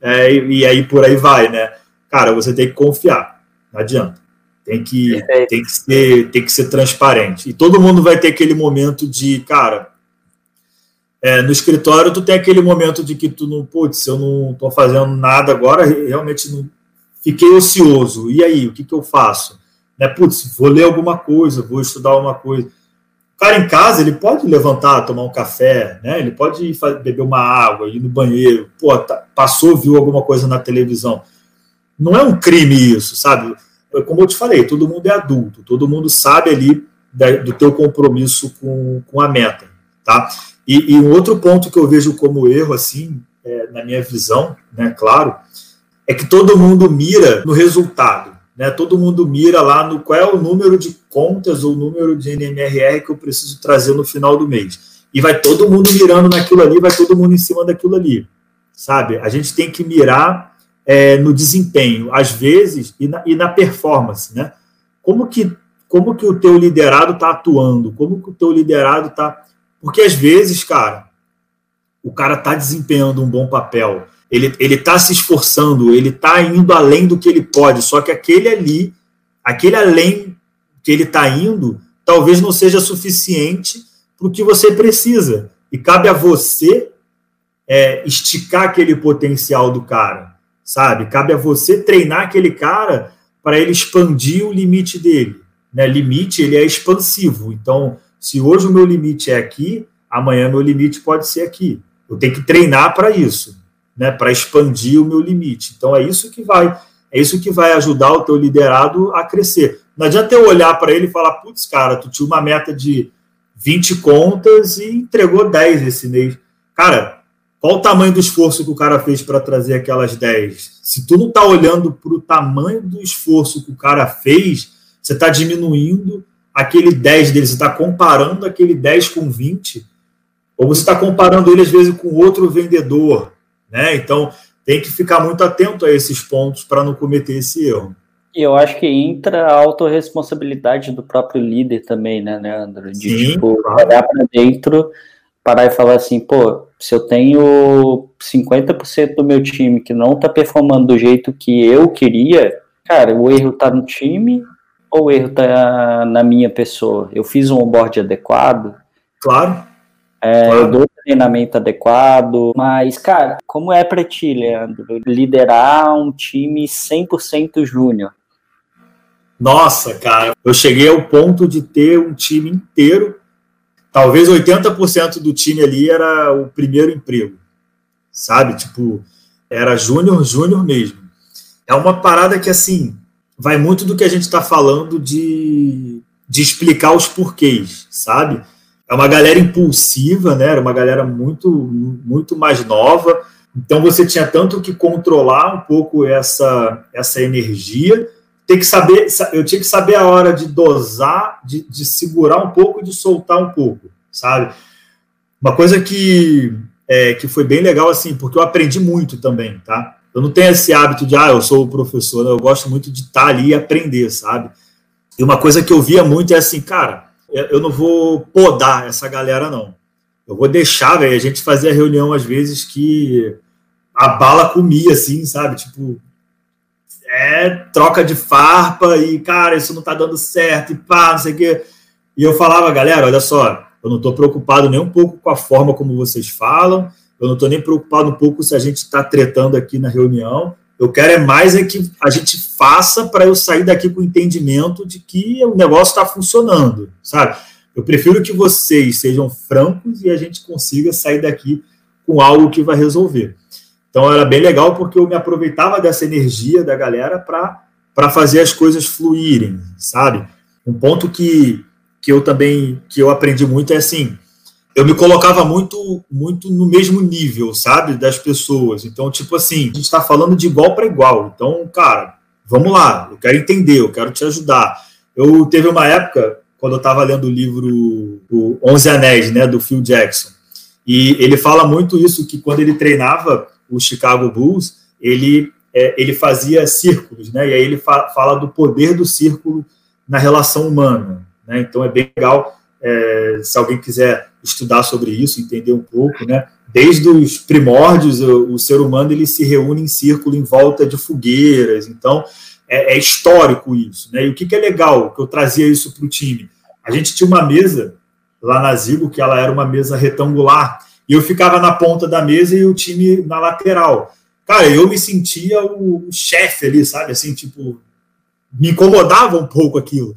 é, e, e, aí por aí vai, né? Cara, você tem que confiar, não adianta. Tem que, tem, que ser, tem que ser transparente. E todo mundo vai ter aquele momento de, cara, é, no escritório tu tem aquele momento de que tu não, putz, eu não estou fazendo nada agora, realmente não, fiquei ocioso. E aí, o que, que eu faço? Né? Putz, vou ler alguma coisa, vou estudar alguma coisa. O cara em casa, ele pode levantar, tomar um café, né? Ele pode beber uma água, ir no banheiro, pô, tá, passou, viu alguma coisa na televisão. Não é um crime isso, sabe? É como eu te falei, todo mundo é adulto, todo mundo sabe ali da, do teu compromisso com, com a meta, tá? E, e, um outro ponto que eu vejo como erro, assim, é, na minha visão, né, claro, é que todo mundo mira no resultado né? Todo mundo mira lá no qual é o número de contas ou número de NMRR que eu preciso trazer no final do mês. E vai todo mundo mirando naquilo ali, vai todo mundo em cima daquilo ali, sabe? A gente tem que mirar é, no desempenho, às vezes, e na, e na performance, né? Como que, como que o teu liderado está atuando? Como que o teu liderado está... Porque às vezes, cara, o cara está desempenhando um bom papel, ele ele está se esforçando, ele está indo além do que ele pode. Só que aquele ali, aquele além que ele está indo, talvez não seja suficiente para o que você precisa. E cabe a você é, esticar aquele potencial do cara, sabe? Cabe a você treinar aquele cara para ele expandir o limite dele, né, limite ele é expansivo. Então, se hoje o meu limite é aqui, amanhã meu limite pode ser aqui. Eu tenho que treinar para isso, né, para expandir o meu limite. Então, é isso que vai é isso que vai ajudar o teu liderado a crescer. Não adianta eu olhar para ele e falar, putz, cara, tu tinha uma meta de 20 contas e entregou 10 esse mês. Cara, qual o tamanho do esforço que o cara fez para trazer aquelas 10? Se tu não está olhando para o tamanho do esforço que o cara fez, você está diminuindo aquele 10 dele, você está comparando aquele 10 com 20, ou você está comparando ele, às vezes, com outro vendedor. Né? Então, tem que ficar muito atento a esses pontos para não cometer esse erro. E eu acho que entra a autorresponsabilidade do próprio líder também, né, Leandro? De Sim, tipo, claro. olhar para dentro, parar e falar assim, pô, se eu tenho 50% do meu time que não está performando do jeito que eu queria, cara, o erro está no time ou o erro está na minha pessoa? Eu fiz um onboard adequado? Claro. É, claro. Eu dou treinamento adequado, mas, cara, como é para ti, Leandro, liderar um time 100% júnior? Nossa, cara, eu cheguei ao ponto de ter um time inteiro, talvez 80% do time ali era o primeiro emprego, sabe? Tipo, era júnior, júnior mesmo. É uma parada que, assim, vai muito do que a gente está falando de, de explicar os porquês, sabe? É uma galera impulsiva, né? Era uma galera muito, muito mais nova. Então você tinha tanto que controlar um pouco essa, essa energia, tem que saber, eu tinha que saber a hora de dosar, de, de segurar um pouco e de soltar um pouco, sabe? Uma coisa que, é, que foi bem legal, assim, porque eu aprendi muito também, tá? Eu não tenho esse hábito de, ah, eu sou o professor, né? eu gosto muito de estar ali e aprender, sabe? E uma coisa que eu via muito é assim, cara, eu não vou podar essa galera, não. Eu vou deixar, velho. A gente fazia reunião às vezes que a bala comia, assim, sabe? Tipo, é troca de farpa e, cara, isso não tá dando certo e pá, não sei o quê. E eu falava, galera, olha só, eu não tô preocupado nem um pouco com a forma como vocês falam, eu não tô nem preocupado um pouco se a gente tá tretando aqui na reunião. Eu quero é mais é que a gente faça para eu sair daqui com o entendimento de que o negócio está funcionando, sabe? Eu prefiro que vocês sejam francos e a gente consiga sair daqui com algo que vai resolver. Então era bem legal porque eu me aproveitava dessa energia da galera para fazer as coisas fluírem, sabe? Um ponto que, que eu também que eu aprendi muito é assim, eu me colocava muito muito no mesmo nível, sabe, das pessoas. Então, tipo assim, a gente está falando de igual para igual. Então, cara, vamos lá, eu quero entender, eu quero te ajudar. Eu teve uma época quando eu estava lendo o livro o Onze Anéis, né, do Phil Jackson, e ele fala muito isso que quando ele treinava o Chicago Bulls, ele é, ele fazia círculos, né? E aí ele fa fala do poder do círculo na relação humana, né? Então é bem legal é, se alguém quiser estudar sobre isso, entender um pouco, né? Desde os primórdios, o, o, ser humano ele se reúne em círculo em volta de fogueiras, então é, é histórico isso, né? E o que, que é legal, que eu trazia isso para o time? A gente tinha uma mesa lá na Zigo, que ela era uma mesa retangular, e eu ficava na ponta da mesa e o time na lateral. Cara, eu me sentia o, chefe ali, sabe? Assim, tipo, me incomodava um pouco aquilo.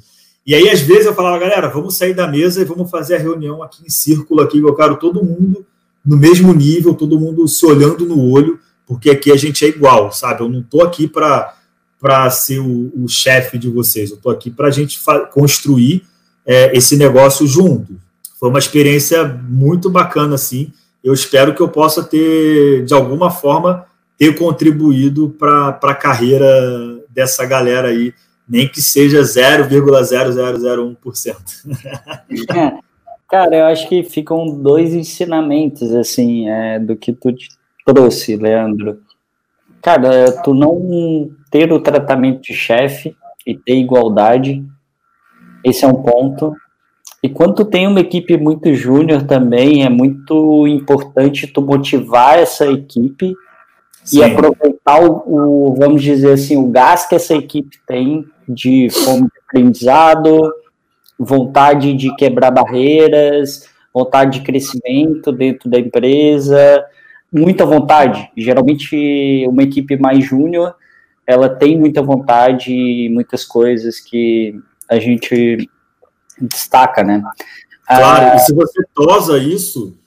E aí, às vezes, eu falava, galera, vamos sair da mesa e vamos fazer a reunião aqui em círculo, aqui, eu quero todo mundo no mesmo nível, todo mundo se olhando no olho, porque aqui a gente é igual, sabe? Eu não estou aqui para ser o, o chefe de vocês, eu estou aqui para a gente construir é, esse negócio junto. Foi uma experiência muito bacana, assim. Eu espero que eu possa ter, de alguma forma, ter contribuído para a carreira dessa galera aí nem que seja 0,0001%. É, cara, eu acho que ficam dois ensinamentos, assim, é, do que tu trouxe, Leandro. Cara, tu não ter o tratamento de chefe e ter igualdade, esse é um ponto. E quando tu tem uma equipe muito júnior também, é muito importante tu motivar essa equipe Sim. e aproveitar o, o, vamos dizer assim, o gás que essa equipe tem de fome de aprendizado, vontade de quebrar barreiras, vontade de crescimento dentro da empresa, muita vontade. Geralmente, uma equipe mais júnior, ela tem muita vontade e muitas coisas que a gente destaca, né? Claro, ah, e se você tosa isso,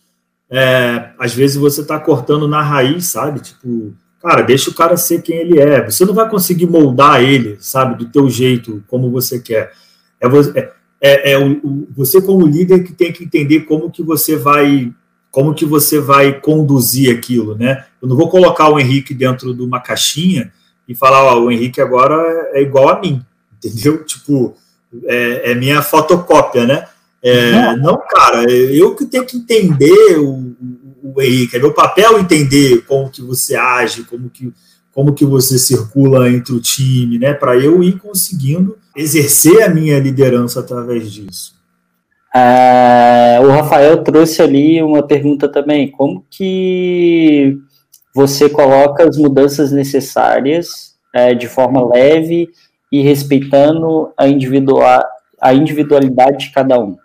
é, às vezes você está cortando na raiz, sabe? Tipo, cara, deixa o cara ser quem ele é. Você não vai conseguir moldar ele, sabe, do teu jeito, como você quer. É, é, é, é o, o, você como líder que tem que entender como que você vai como que você vai conduzir aquilo, né? Eu não vou colocar o Henrique dentro de uma caixinha e falar, ó, o Henrique agora é igual a mim, entendeu? Tipo, é, é minha fotocópia, né? É, não, cara, eu que tenho que entender o, o Henrique, é meu papel entender como que você age, como que, como que você circula entre o time, né? Para eu ir conseguindo exercer a minha liderança através disso. É, o Rafael trouxe ali uma pergunta também: como que você coloca as mudanças necessárias é, de forma leve e respeitando a, individual, a individualidade de cada um?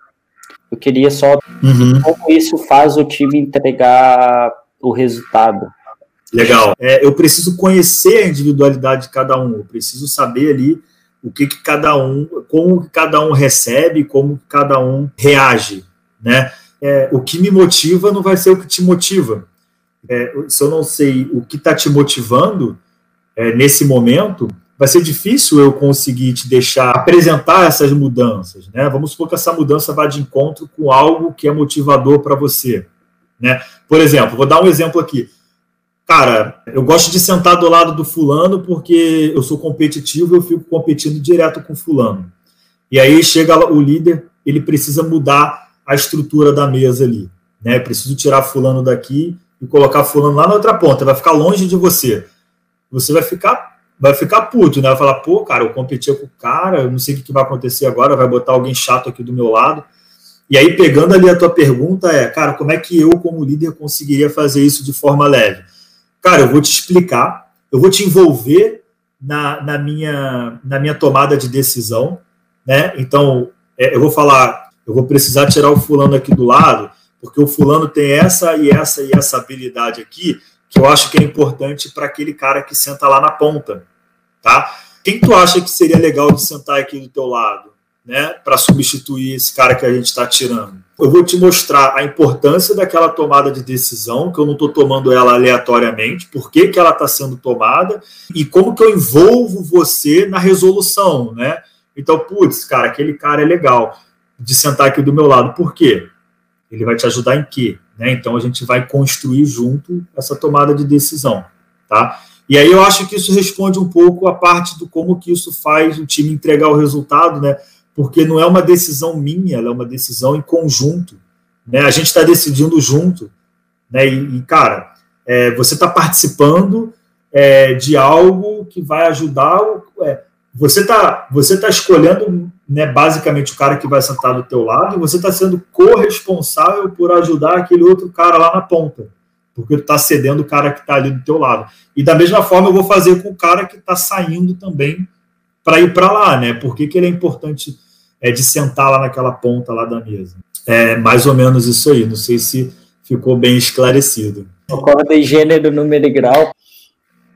Eu queria só uhum. como isso faz o time entregar o resultado. Legal. É, eu preciso conhecer a individualidade de cada um. Eu preciso saber ali o que, que cada um, como cada um recebe, como cada um reage, né? É, o que me motiva não vai ser o que te motiva. É, se eu não sei o que está te motivando é, nesse momento, vai ser difícil eu conseguir te deixar apresentar essas mudanças, né? Vamos supor que essa mudança vá de encontro com algo que é motivador para você, né? Por exemplo, vou dar um exemplo aqui. Cara, eu gosto de sentar do lado do fulano porque eu sou competitivo, eu fico competindo direto com fulano. E aí chega o líder, ele precisa mudar a estrutura da mesa ali, né? Eu preciso tirar fulano daqui e colocar fulano lá na outra ponta, vai ficar longe de você. Você vai ficar vai ficar puto, né? Vai falar, pô, cara, eu competia com o cara, eu não sei o que vai acontecer agora, vai botar alguém chato aqui do meu lado. E aí, pegando ali a tua pergunta, é, cara, como é que eu, como líder, conseguiria fazer isso de forma leve? Cara, eu vou te explicar, eu vou te envolver na, na, minha, na minha tomada de decisão, né? Então, é, eu vou falar, eu vou precisar tirar o fulano aqui do lado, porque o fulano tem essa e essa e essa habilidade aqui, que eu acho que é importante para aquele cara que senta lá na ponta, tá? Quem tu acha que seria legal de sentar aqui do teu lado, né, para substituir esse cara que a gente está tirando? Eu vou te mostrar a importância daquela tomada de decisão, que eu não estou tomando ela aleatoriamente, por que, que ela está sendo tomada e como que eu envolvo você na resolução, né? Então, putz, cara, aquele cara é legal de sentar aqui do meu lado. Por quê? Ele vai te ajudar em quê? Né? Então a gente vai construir junto essa tomada de decisão, tá? E aí eu acho que isso responde um pouco a parte do como que isso faz o time entregar o resultado, né? Porque não é uma decisão minha, ela é uma decisão em conjunto, né? A gente está decidindo junto, né? E, e cara, é, você está participando é, de algo que vai ajudar. É, você está você tá escolhendo né, basicamente o cara que vai sentar do teu lado, e você está sendo corresponsável por ajudar aquele outro cara lá na ponta, porque tu está cedendo o cara que está ali do teu lado. E da mesma forma eu vou fazer com o cara que está saindo também para ir para lá, né? Por que, que ele é importante é, de sentar lá naquela ponta lá da mesa? É mais ou menos isso aí. Não sei se ficou bem esclarecido. Concordo em gênero, número e grau.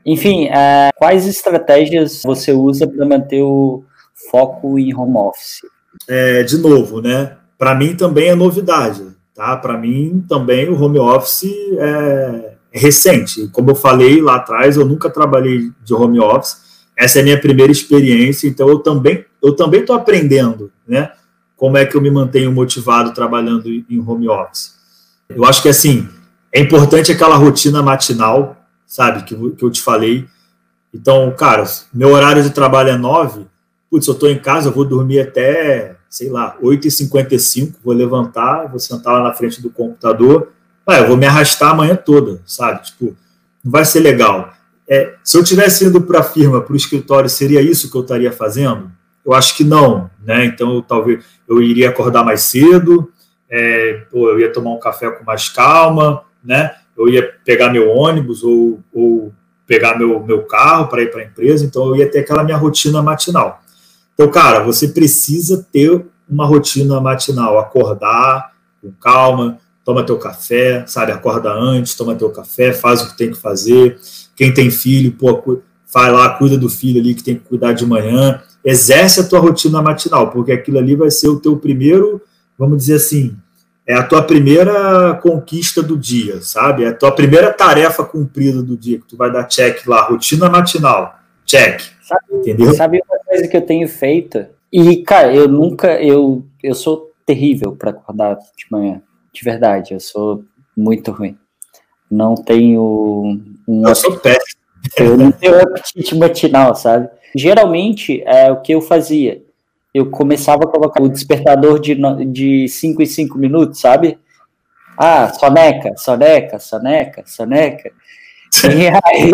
Enfim, é, quais estratégias você usa para manter o foco em home office? É, de novo, né? Para mim também é novidade, tá? Para mim também o home office é, recente. Como eu falei lá atrás, eu nunca trabalhei de home office. Essa é a minha primeira experiência, então eu também eu também estou aprendendo, né? Como é que eu me mantenho motivado trabalhando em home office? Eu acho que assim é importante aquela rotina matinal, sabe? Que, que eu te falei. Então, cara, meu horário de trabalho é nove putz, eu estou em casa, eu vou dormir até, sei lá, 8h55, vou levantar, vou sentar lá na frente do computador, ah, eu vou me arrastar a manhã toda, sabe? Tipo, não vai ser legal. É, se eu tivesse indo para a firma, para o escritório, seria isso que eu estaria fazendo? Eu acho que não, né? Então, eu, talvez eu iria acordar mais cedo, é, pô, eu ia tomar um café com mais calma, né? Eu ia pegar meu ônibus ou, ou pegar meu, meu carro para ir para a empresa, então eu ia ter aquela minha rotina matinal. Então, cara, você precisa ter uma rotina matinal, acordar com calma, toma teu café, sabe? Acorda antes, toma teu café, faz o que tem que fazer. Quem tem filho, pô, vai lá, cuida do filho ali que tem que cuidar de manhã. exerce a tua rotina matinal, porque aquilo ali vai ser o teu primeiro, vamos dizer assim, é a tua primeira conquista do dia, sabe? É a tua primeira tarefa cumprida do dia, que tu vai dar check lá, rotina matinal, check. Sabe, entendeu? Sabe uma coisa que eu tenho feito? E, cara, eu nunca, eu, eu sou terrível para acordar de manhã, de verdade, eu sou muito ruim. Não tenho um. Eu sou péssimo. Eu não tenho apetite matinal, sabe? Geralmente, é o que eu fazia eu começava a colocar o despertador de 5 de cinco em 5 minutos, sabe? Ah, soneca, soneca, soneca, soneca. E aí.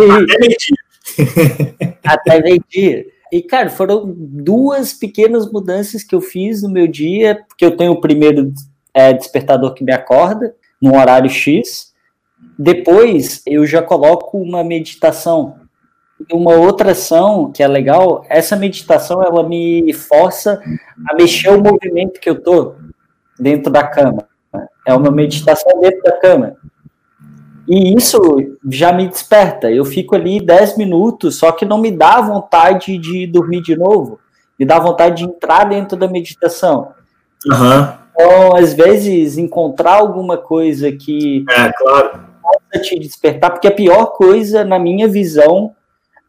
até meio-dia. E, cara, foram duas pequenas mudanças que eu fiz no meu dia, porque eu tenho o primeiro é, despertador que me acorda, no horário X. Depois, eu já coloco uma meditação uma outra ação que é legal, essa meditação ela me força a mexer o movimento que eu tô dentro da cama. É uma meditação dentro da cama. E isso já me desperta. Eu fico ali 10 minutos, só que não me dá vontade de dormir de novo. Me dá vontade de entrar dentro da meditação. Uhum. Então, às vezes, encontrar alguma coisa que é, claro. possa te despertar, porque a pior coisa, na minha visão,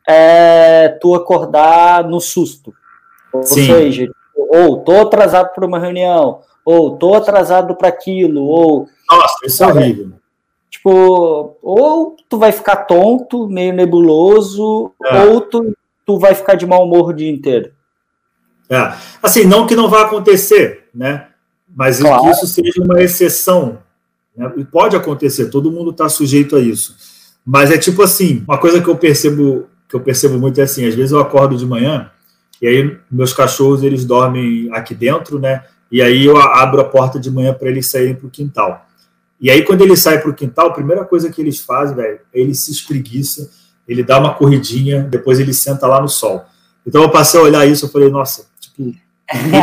é tu acordar no susto. Ou Sim. seja, ou tô atrasado para uma reunião, ou tô atrasado para aquilo, ou. Nossa, isso é horrível. Tipo, ou tu vai ficar tonto, meio nebuloso, é. ou tu, tu vai ficar de mau humor o dia inteiro. É. Assim, não que não vá acontecer, né? Mas claro. que isso seja uma exceção. Né? E pode acontecer, todo mundo está sujeito a isso. Mas é tipo assim, uma coisa que eu percebo que eu percebo muito é assim, às vezes eu acordo de manhã e aí meus cachorros eles dormem aqui dentro, né? E aí eu abro a porta de manhã para eles saírem para o quintal. E aí quando eles saem para o quintal, a primeira coisa que eles fazem, velho, é ele se espreguiça, ele dá uma corridinha, depois ele senta lá no sol. Então eu passei a olhar isso, eu falei, nossa, tipo, ele,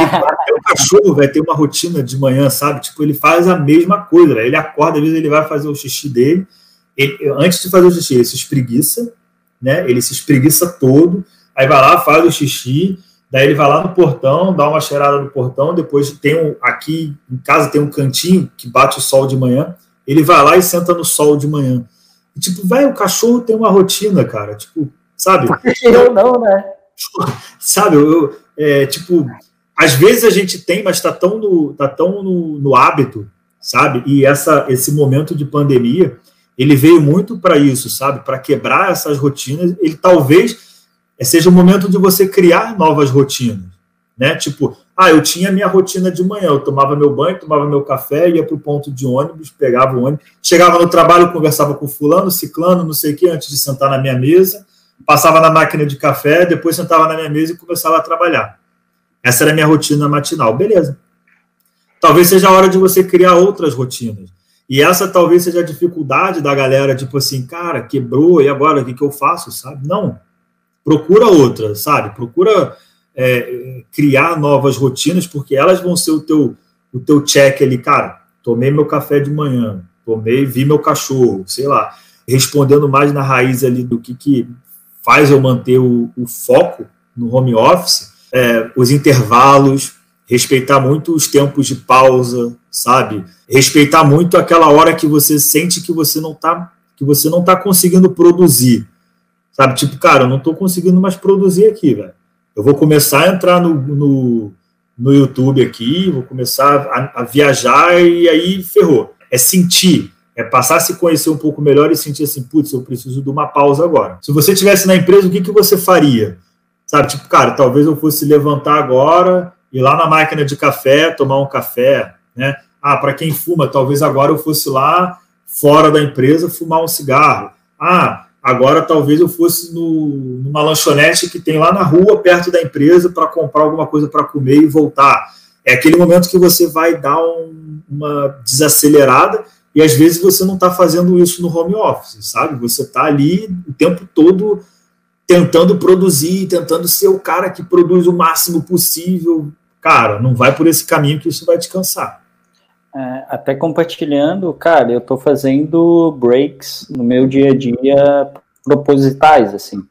o cachorro, velho, tem uma rotina de manhã, sabe? Tipo, ele faz a mesma coisa, véio. ele acorda, às vezes ele vai fazer o xixi dele, ele, antes de fazer o xixi, ele se espreguiça, né? Ele se espreguiça todo, aí vai lá, faz o xixi, daí ele vai lá no portão, dá uma cheirada no portão, depois tem um, aqui em casa tem um cantinho que bate o sol de manhã, ele vai lá e senta no sol de manhã. E, tipo, velho, o cachorro tem uma rotina, cara, tipo, sabe? Eu não, né? sabe, eu, é, tipo, às vezes a gente tem, mas tá tão no, tá tão no, no hábito, sabe? E essa, esse momento de pandemia, ele veio muito para isso, sabe? Para quebrar essas rotinas. Ele talvez seja o momento de você criar novas rotinas, né? Tipo, ah, eu tinha minha rotina de manhã, eu tomava meu banho, tomava meu café, ia para o ponto de ônibus, pegava o ônibus, chegava no trabalho, conversava com fulano, ciclano, não sei o que, antes de sentar na minha mesa, passava na máquina de café, depois sentava na minha mesa e começava a trabalhar. Essa era a minha rotina matinal, beleza. Talvez seja a hora de você criar outras rotinas. E essa talvez seja a dificuldade da galera, tipo assim, cara, quebrou, e agora o que, que eu faço, sabe? Não. Procura outra, sabe? Procura é, criar novas rotinas, porque elas vão ser o teu, o teu check ali, cara. Tomei meu café de manhã, tomei, vi meu cachorro, sei lá, respondendo mais na raiz ali do que, que faz eu manter o, o foco no home office, é, os intervalos, respeitar muito os tempos de pausa, sabe? Respeitar muito aquela hora que você sente que você não tá que você não tá conseguindo produzir. Sabe? Tipo, cara, eu não tô conseguindo mais produzir aqui, velho. Eu vou começar a entrar no, no, no YouTube aqui, vou começar a, a viajar e aí ferrou. É sentir, é passar a se conhecer um pouco melhor e sentir assim, putz, eu preciso de uma pausa agora. Se você estivesse na empresa, o que, que você faria? Sabe, tipo, cara, talvez eu fosse levantar agora, ir lá na máquina de café, tomar um café, né? Ah, para quem fuma, talvez agora eu fosse lá fora da empresa fumar um cigarro. Ah, agora talvez eu fosse no, numa lanchonete que tem lá na rua, perto da empresa, para comprar alguma coisa para comer e voltar. É aquele momento que você vai dar um, uma desacelerada e às vezes você não está fazendo isso no home office, sabe? Você está ali o tempo todo tentando produzir, tentando ser o cara que produz o máximo possível, cara, não vai por esse caminho que isso vai te cansar. É, até compartilhando, cara, eu tô fazendo breaks no meu dia a dia propositais, assim.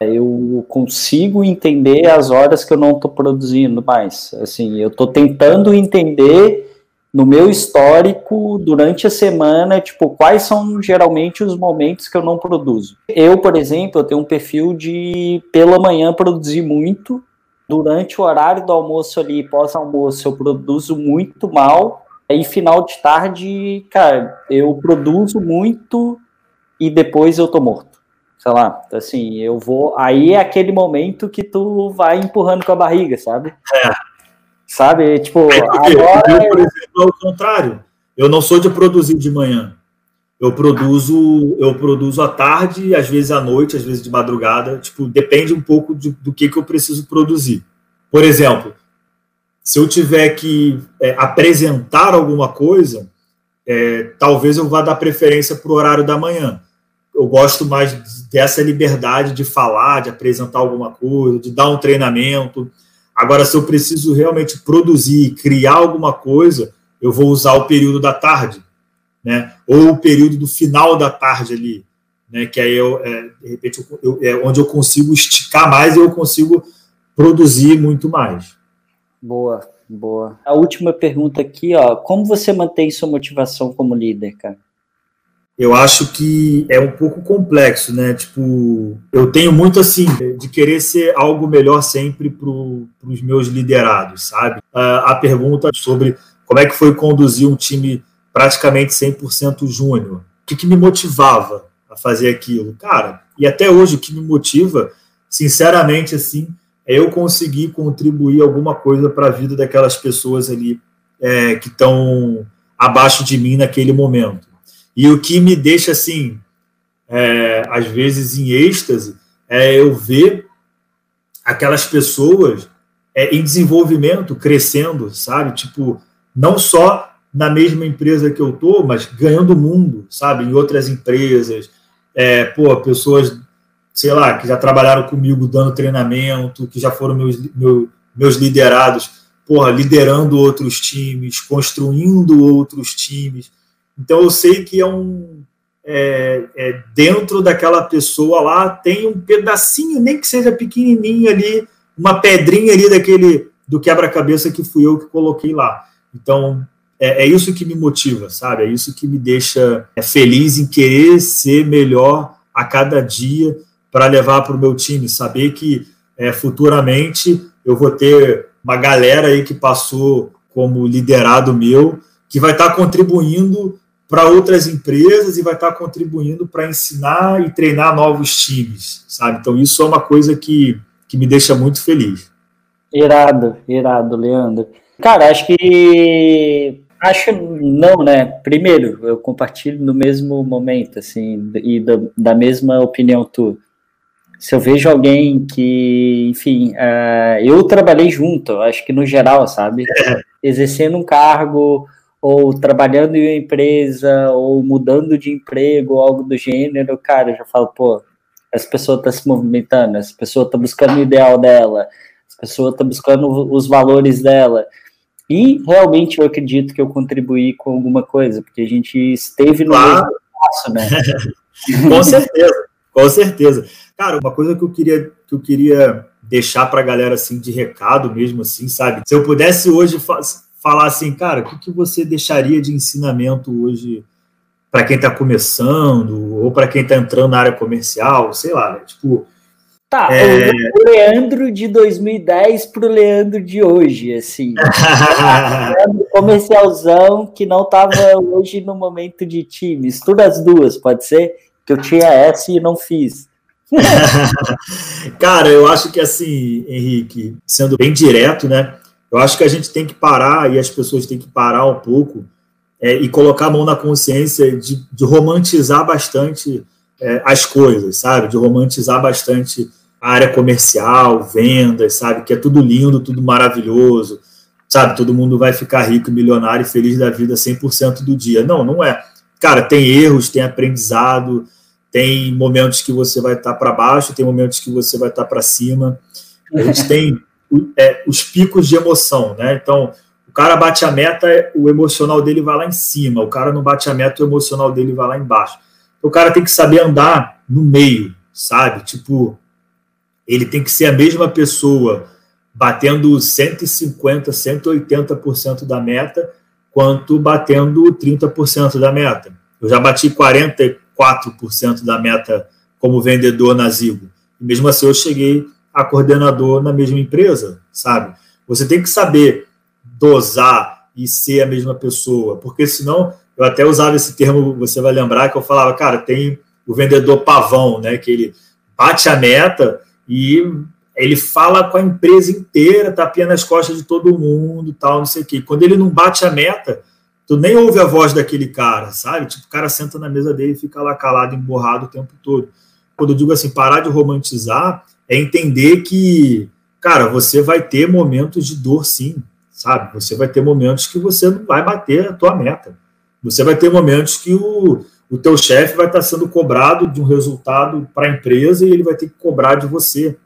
Eu consigo entender as horas que eu não estou produzindo mais. Assim, eu estou tentando entender no meu histórico durante a semana, tipo, quais são geralmente os momentos que eu não produzo. Eu, por exemplo, eu tenho um perfil de pela manhã produzir muito, durante o horário do almoço ali, pós-almoço, eu produzo muito mal, aí final de tarde, cara, eu produzo muito e depois eu tô morto. Sei lá, assim, eu vou. Aí é aquele momento que tu vai empurrando com a barriga, sabe? É. Sabe? Tipo, agora. Eu, por exemplo, ao contrário. Eu não sou de produzir de manhã. Eu produzo, eu produzo à tarde, às vezes à noite, às vezes de madrugada. Tipo, depende um pouco de, do que, que eu preciso produzir. Por exemplo, se eu tiver que é, apresentar alguma coisa, é, talvez eu vá dar preferência para o horário da manhã. Eu gosto mais dessa liberdade de falar, de apresentar alguma coisa, de dar um treinamento. Agora, se eu preciso realmente produzir, criar alguma coisa, eu vou usar o período da tarde, né? Ou o período do final da tarde ali, né? Que aí eu, é, de repente, eu, é onde eu consigo esticar mais e eu consigo produzir muito mais. Boa, boa. A última pergunta aqui, ó, como você mantém sua motivação como líder, cara? eu acho que é um pouco complexo, né? Tipo, eu tenho muito assim de querer ser algo melhor sempre para os meus liderados, sabe? a pergunta sobre como é que foi conduzir um time praticamente 100% júnior. O que, que me motivava a fazer aquilo? Cara, e até hoje o que me motiva, sinceramente, assim, é eu conseguir contribuir alguma coisa para a vida daquelas pessoas ali é, que estão abaixo de mim naquele momento. E o que me deixa assim, é, às vezes em êxtase, é eu ver aquelas pessoas é, em desenvolvimento, crescendo, sabe? Tipo, não só na mesma empresa que eu tô, mas ganhando mundo, sabe? Em outras empresas, é, pô, pessoas, sei lá, que já trabalharam comigo dando treinamento, que já foram meus, meu, meus liderados, porra, liderando outros times, construindo outros times. Então eu sei que é um é, é, dentro daquela pessoa lá tem um pedacinho, nem que seja pequenininho ali, uma pedrinha ali daquele do quebra-cabeça que fui eu que coloquei lá. Então é, é, isso que me motiva, sabe? É isso que me deixa é, feliz em querer ser melhor a cada dia para levar para o meu time, saber que é, futuramente eu vou ter uma galera aí que passou como liderado meu que vai estar tá contribuindo para outras empresas e vai estar contribuindo para ensinar e treinar novos times, sabe? Então isso é uma coisa que, que me deixa muito feliz. Irado, irado, Leandro. Cara, acho que acho não, né? Primeiro, eu compartilho no mesmo momento, assim, e da, da mesma opinião tu. Se eu vejo alguém que, enfim, uh, eu trabalhei junto, acho que no geral, sabe? É. Exercendo um cargo ou trabalhando em uma empresa, ou mudando de emprego, ou algo do gênero, cara, eu já falo, pô, essa pessoa está se movimentando, essa pessoa está buscando o ideal dela, essa pessoa está buscando os valores dela. E realmente eu acredito que eu contribuí com alguma coisa, porque a gente esteve no claro. mesmo passo, né? com certeza, com certeza. Cara, uma coisa que eu queria, que eu queria deixar para a galera assim de recado mesmo assim, sabe? Se eu pudesse hoje falar assim, cara, o que, que você deixaria de ensinamento hoje para quem está começando ou para quem está entrando na área comercial, sei lá, né? tipo. Tá, é... o Leandro de 2010 para o Leandro de hoje, assim. comercialzão que não estava hoje no momento de time. Mistura as duas, pode ser? Que eu tinha essa e não fiz. Cara, eu acho que assim, Henrique, sendo bem direto, né? Eu acho que a gente tem que parar e as pessoas têm que parar um pouco é, e colocar a mão na consciência de, de romantizar bastante é, as coisas, sabe? De romantizar bastante a área comercial, vendas, sabe? Que é tudo lindo, tudo maravilhoso, sabe? Todo mundo vai ficar rico, milionário e feliz da vida 100% do dia. Não, não é. Cara, tem erros, tem aprendizado, tem momentos que você vai estar para baixo, tem momentos que você vai estar para cima. A gente tem é, os picos de emoção, né? Então, o cara bate a meta, o emocional dele vai lá em cima, o cara não bate a meta, o emocional dele vai lá embaixo. O cara tem que saber andar no meio, sabe? Tipo, ele tem que ser a mesma pessoa batendo 150, 180% da meta, quanto batendo 30% da meta. Eu já bati 44% da meta como vendedor na Zigo. Mesmo assim eu cheguei a coordenador na mesma empresa, sabe? Você tem que saber dosar e ser a mesma pessoa, porque senão eu até usava esse termo, você vai lembrar que eu falava, cara, tem o vendedor pavão, né, que ele bate a meta e ele fala com a empresa inteira, tapinha nas costas de todo mundo, tal, não sei o quê. Quando ele não bate a meta, tu nem ouve a voz daquele cara, sabe? Tipo, o cara senta na mesa dele e fica lá calado, emborrado o tempo todo. Quando eu digo assim, parar de romantizar, é entender que, cara, você vai ter momentos de dor sim, sabe? Você vai ter momentos que você não vai bater a tua meta. Você vai ter momentos que o, o teu chefe vai estar sendo cobrado de um resultado para a empresa e ele vai ter que cobrar de você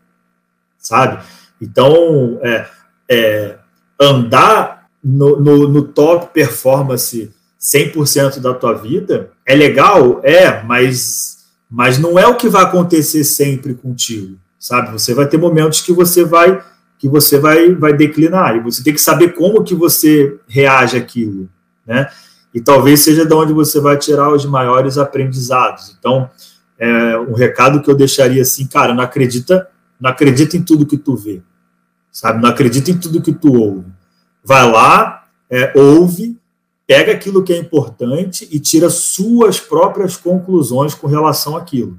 sabe? Então, é, é, andar no, no, no, top performance 100% da tua vida é legal, é, mas, mas não é o que vai acontecer sempre contigo, sabe? Você vai ter momentos que você vai que você vai, vai declinar e você tem que saber como que você reage àquilo, né? E talvez seja de onde você vai tirar os maiores aprendizados. Então, é, um recado que eu deixaria assim, cara, não acredita não acredita em tudo que tu vê, sabe? Não acredita em tudo que tu ouve. Vai lá, é, ouve, pega aquilo que é importante e tira suas próprias conclusões com relação àquilo.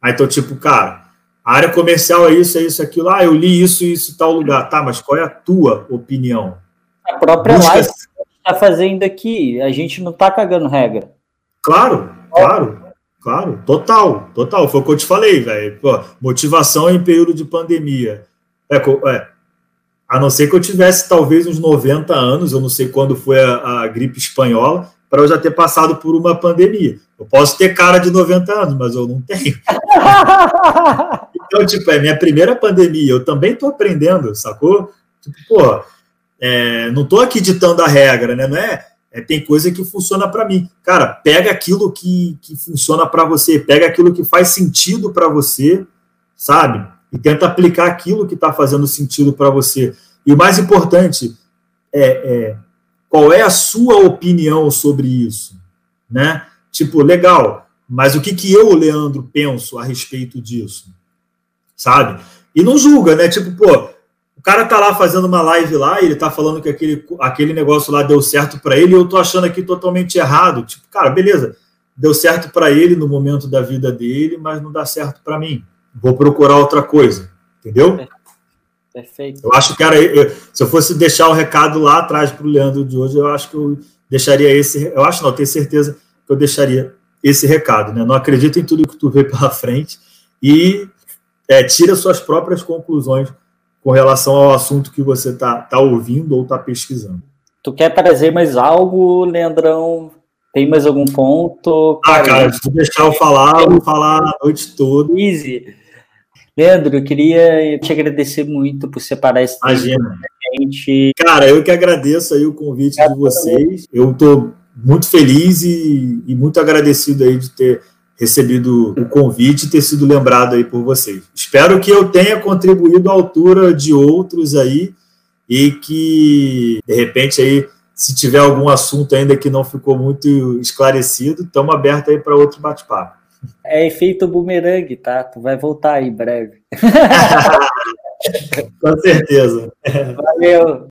Aí, então, tipo, cara, a área comercial é isso, é isso, aquilo. Ah, eu li isso, isso e tal lugar. Tá, mas qual é a tua opinião? A própria Busca... live que está fazendo aqui, a gente não está cagando regra. Claro, claro. Claro, total, total. Foi o que eu te falei, velho. Motivação em período de pandemia. É, é, a não ser que eu tivesse talvez uns 90 anos, eu não sei quando foi a, a gripe espanhola, para eu já ter passado por uma pandemia. Eu posso ter cara de 90 anos, mas eu não tenho. então, tipo, é minha primeira pandemia, eu também estou aprendendo, sacou? Tipo, pô, é, não estou aqui ditando a regra, né? Não é é, tem coisa que funciona para mim. Cara, pega aquilo que, que funciona para você, pega aquilo que faz sentido para você, sabe? E tenta aplicar aquilo que está fazendo sentido para você. E o mais importante é, é qual é a sua opinião sobre isso, né? Tipo, legal, mas o que, que eu, Leandro, penso a respeito disso, sabe? E não julga, né? Tipo, pô, cara tá lá fazendo uma live lá e ele tá falando que aquele, aquele negócio lá deu certo para ele e eu tô achando aqui totalmente errado. Tipo, cara, beleza, deu certo para ele no momento da vida dele, mas não dá certo para mim. Vou procurar outra coisa, entendeu? Perfeito. Eu acho que, cara, eu, se eu fosse deixar o um recado lá atrás para o Leandro de hoje, eu acho que eu deixaria esse. Eu acho, não, tenho certeza que eu deixaria esse recado, né? Não acredita em tudo que tu vê pela frente e é, tira suas próprias conclusões com relação ao assunto que você está tá ouvindo ou está pesquisando. Tu quer trazer mais algo, Leandrão? Tem mais algum ponto? Ah, cara, se tu deixar eu falar, eu vou falar a noite toda. Easy. Leandro, eu queria te agradecer muito por separar esse tempo gente. Cara, eu que agradeço aí o convite de vocês. Eu estou muito feliz e, e muito agradecido aí de ter recebido o convite e ter sido lembrado aí por vocês. Espero que eu tenha contribuído à altura de outros aí e que, de repente, aí, se tiver algum assunto ainda que não ficou muito esclarecido, estamos abertos aí para outro bate-papo. É efeito bumerangue, tá? Tu vai voltar aí em breve. Com certeza. Valeu.